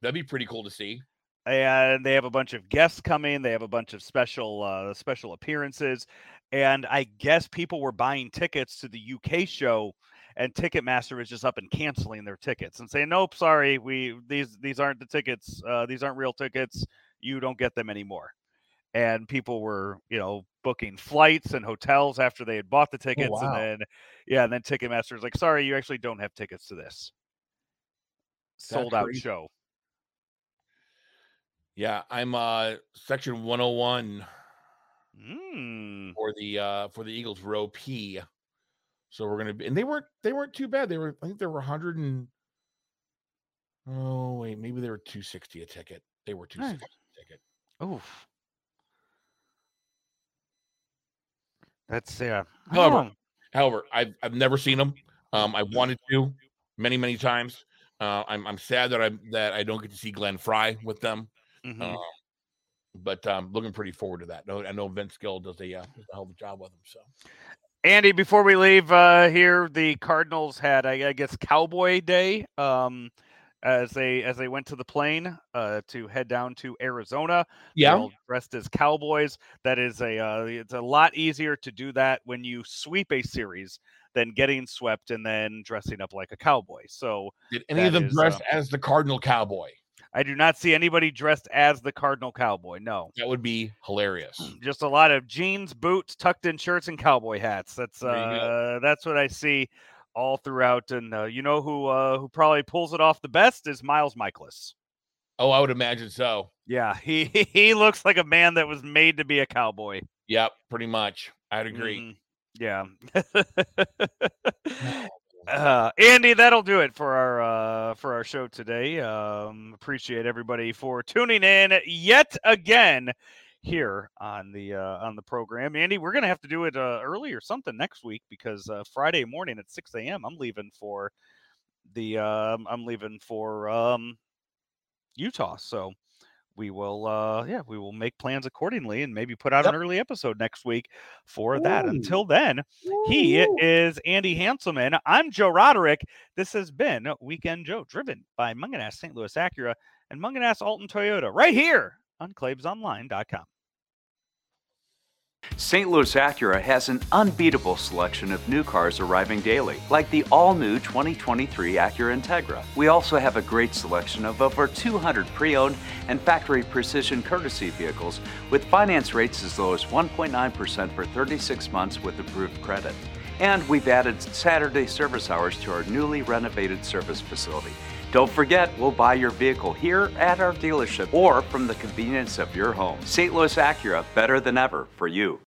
That'd be pretty cool to see. and they have a bunch of guests coming. They have a bunch of special uh, special appearances, and I guess people were buying tickets to the UK show, and Ticketmaster is just up and canceling their tickets and saying, "Nope, sorry, we these these aren't the tickets. Uh, these aren't real tickets. You don't get them anymore." And people were, you know, booking flights and hotels after they had bought the tickets, wow. and then yeah, and then Ticketmaster's like, "Sorry, you actually don't have tickets to this." Sold out crazy. show. Yeah, I'm uh section 101 Mm. for the uh for the Eagles row P. So we're gonna be and they weren't they weren't too bad. They were I think they were 100 and oh wait, maybe they were 260 a ticket. They were 260 a ticket. Oof. That's yeah. However, Oh, However, I've I've never seen them. Um, I wanted to many many times. Uh, I'm I'm sad that I that I don't get to see Glenn Frey with them. mhm. Uh, but um, looking pretty forward to that. No, I know Vince Gill does a, uh, does a hell of a job with them. So Andy, before we leave uh, here, the Cardinals had, I, I guess, Cowboy Day um, as they as they went to the plane uh, to head down to Arizona. All dressed as Cowboys. That is a uh, it's a lot easier to do that when you sweep a series than getting swept and then dressing up like a cowboy. So Did any of them is, dress uh, as the Cardinal Cowboy? I do not see anybody dressed as the Cardinal Cowboy. No. That would be hilarious. just a lot of jeans, boots, tucked in shirts, and cowboy hats. That's uh, that's what I see all throughout. And uh, you know who uh, who probably pulls it off the best is Miles Mikolas. Oh, I would imagine so. Yeah, he he looks like a man that was made to be a cowboy. Yep, pretty much. I'd agree. Mhm. Yeah. Uh, Andy, that'll do it for our uh, for our show today. Um, appreciate everybody for tuning in yet again here on the uh, on the program. Andy, we're gonna have to do it uh, early or something next week because uh, Friday morning at six a.m. I'm leaving for the um, I'm leaving for um, Utah. So we will uh yeah we will make plans accordingly and maybe put out Yep. an early episode next week for that until then he is Andy Hanselman. I'm Joe Roderick. This has been Weekend Joe, driven by Mungenast St. Louis Acura and Mungenast Alton Toyota, right here on ClaibsOnline.com. St. Louis Acura has an unbeatable selection of new cars arriving daily, like the all new 2023 Acura Integra. We also have a great selection of over 200 pre owned and factory precision courtesy vehicles with finance rates as low as 1.9% for 36 months with approved credit. And we've added Saturday service hours to our newly renovated service facility. Don't forget, we'll buy your vehicle here at our dealership or from the convenience of your home. St. Louis Acura, better than ever for you.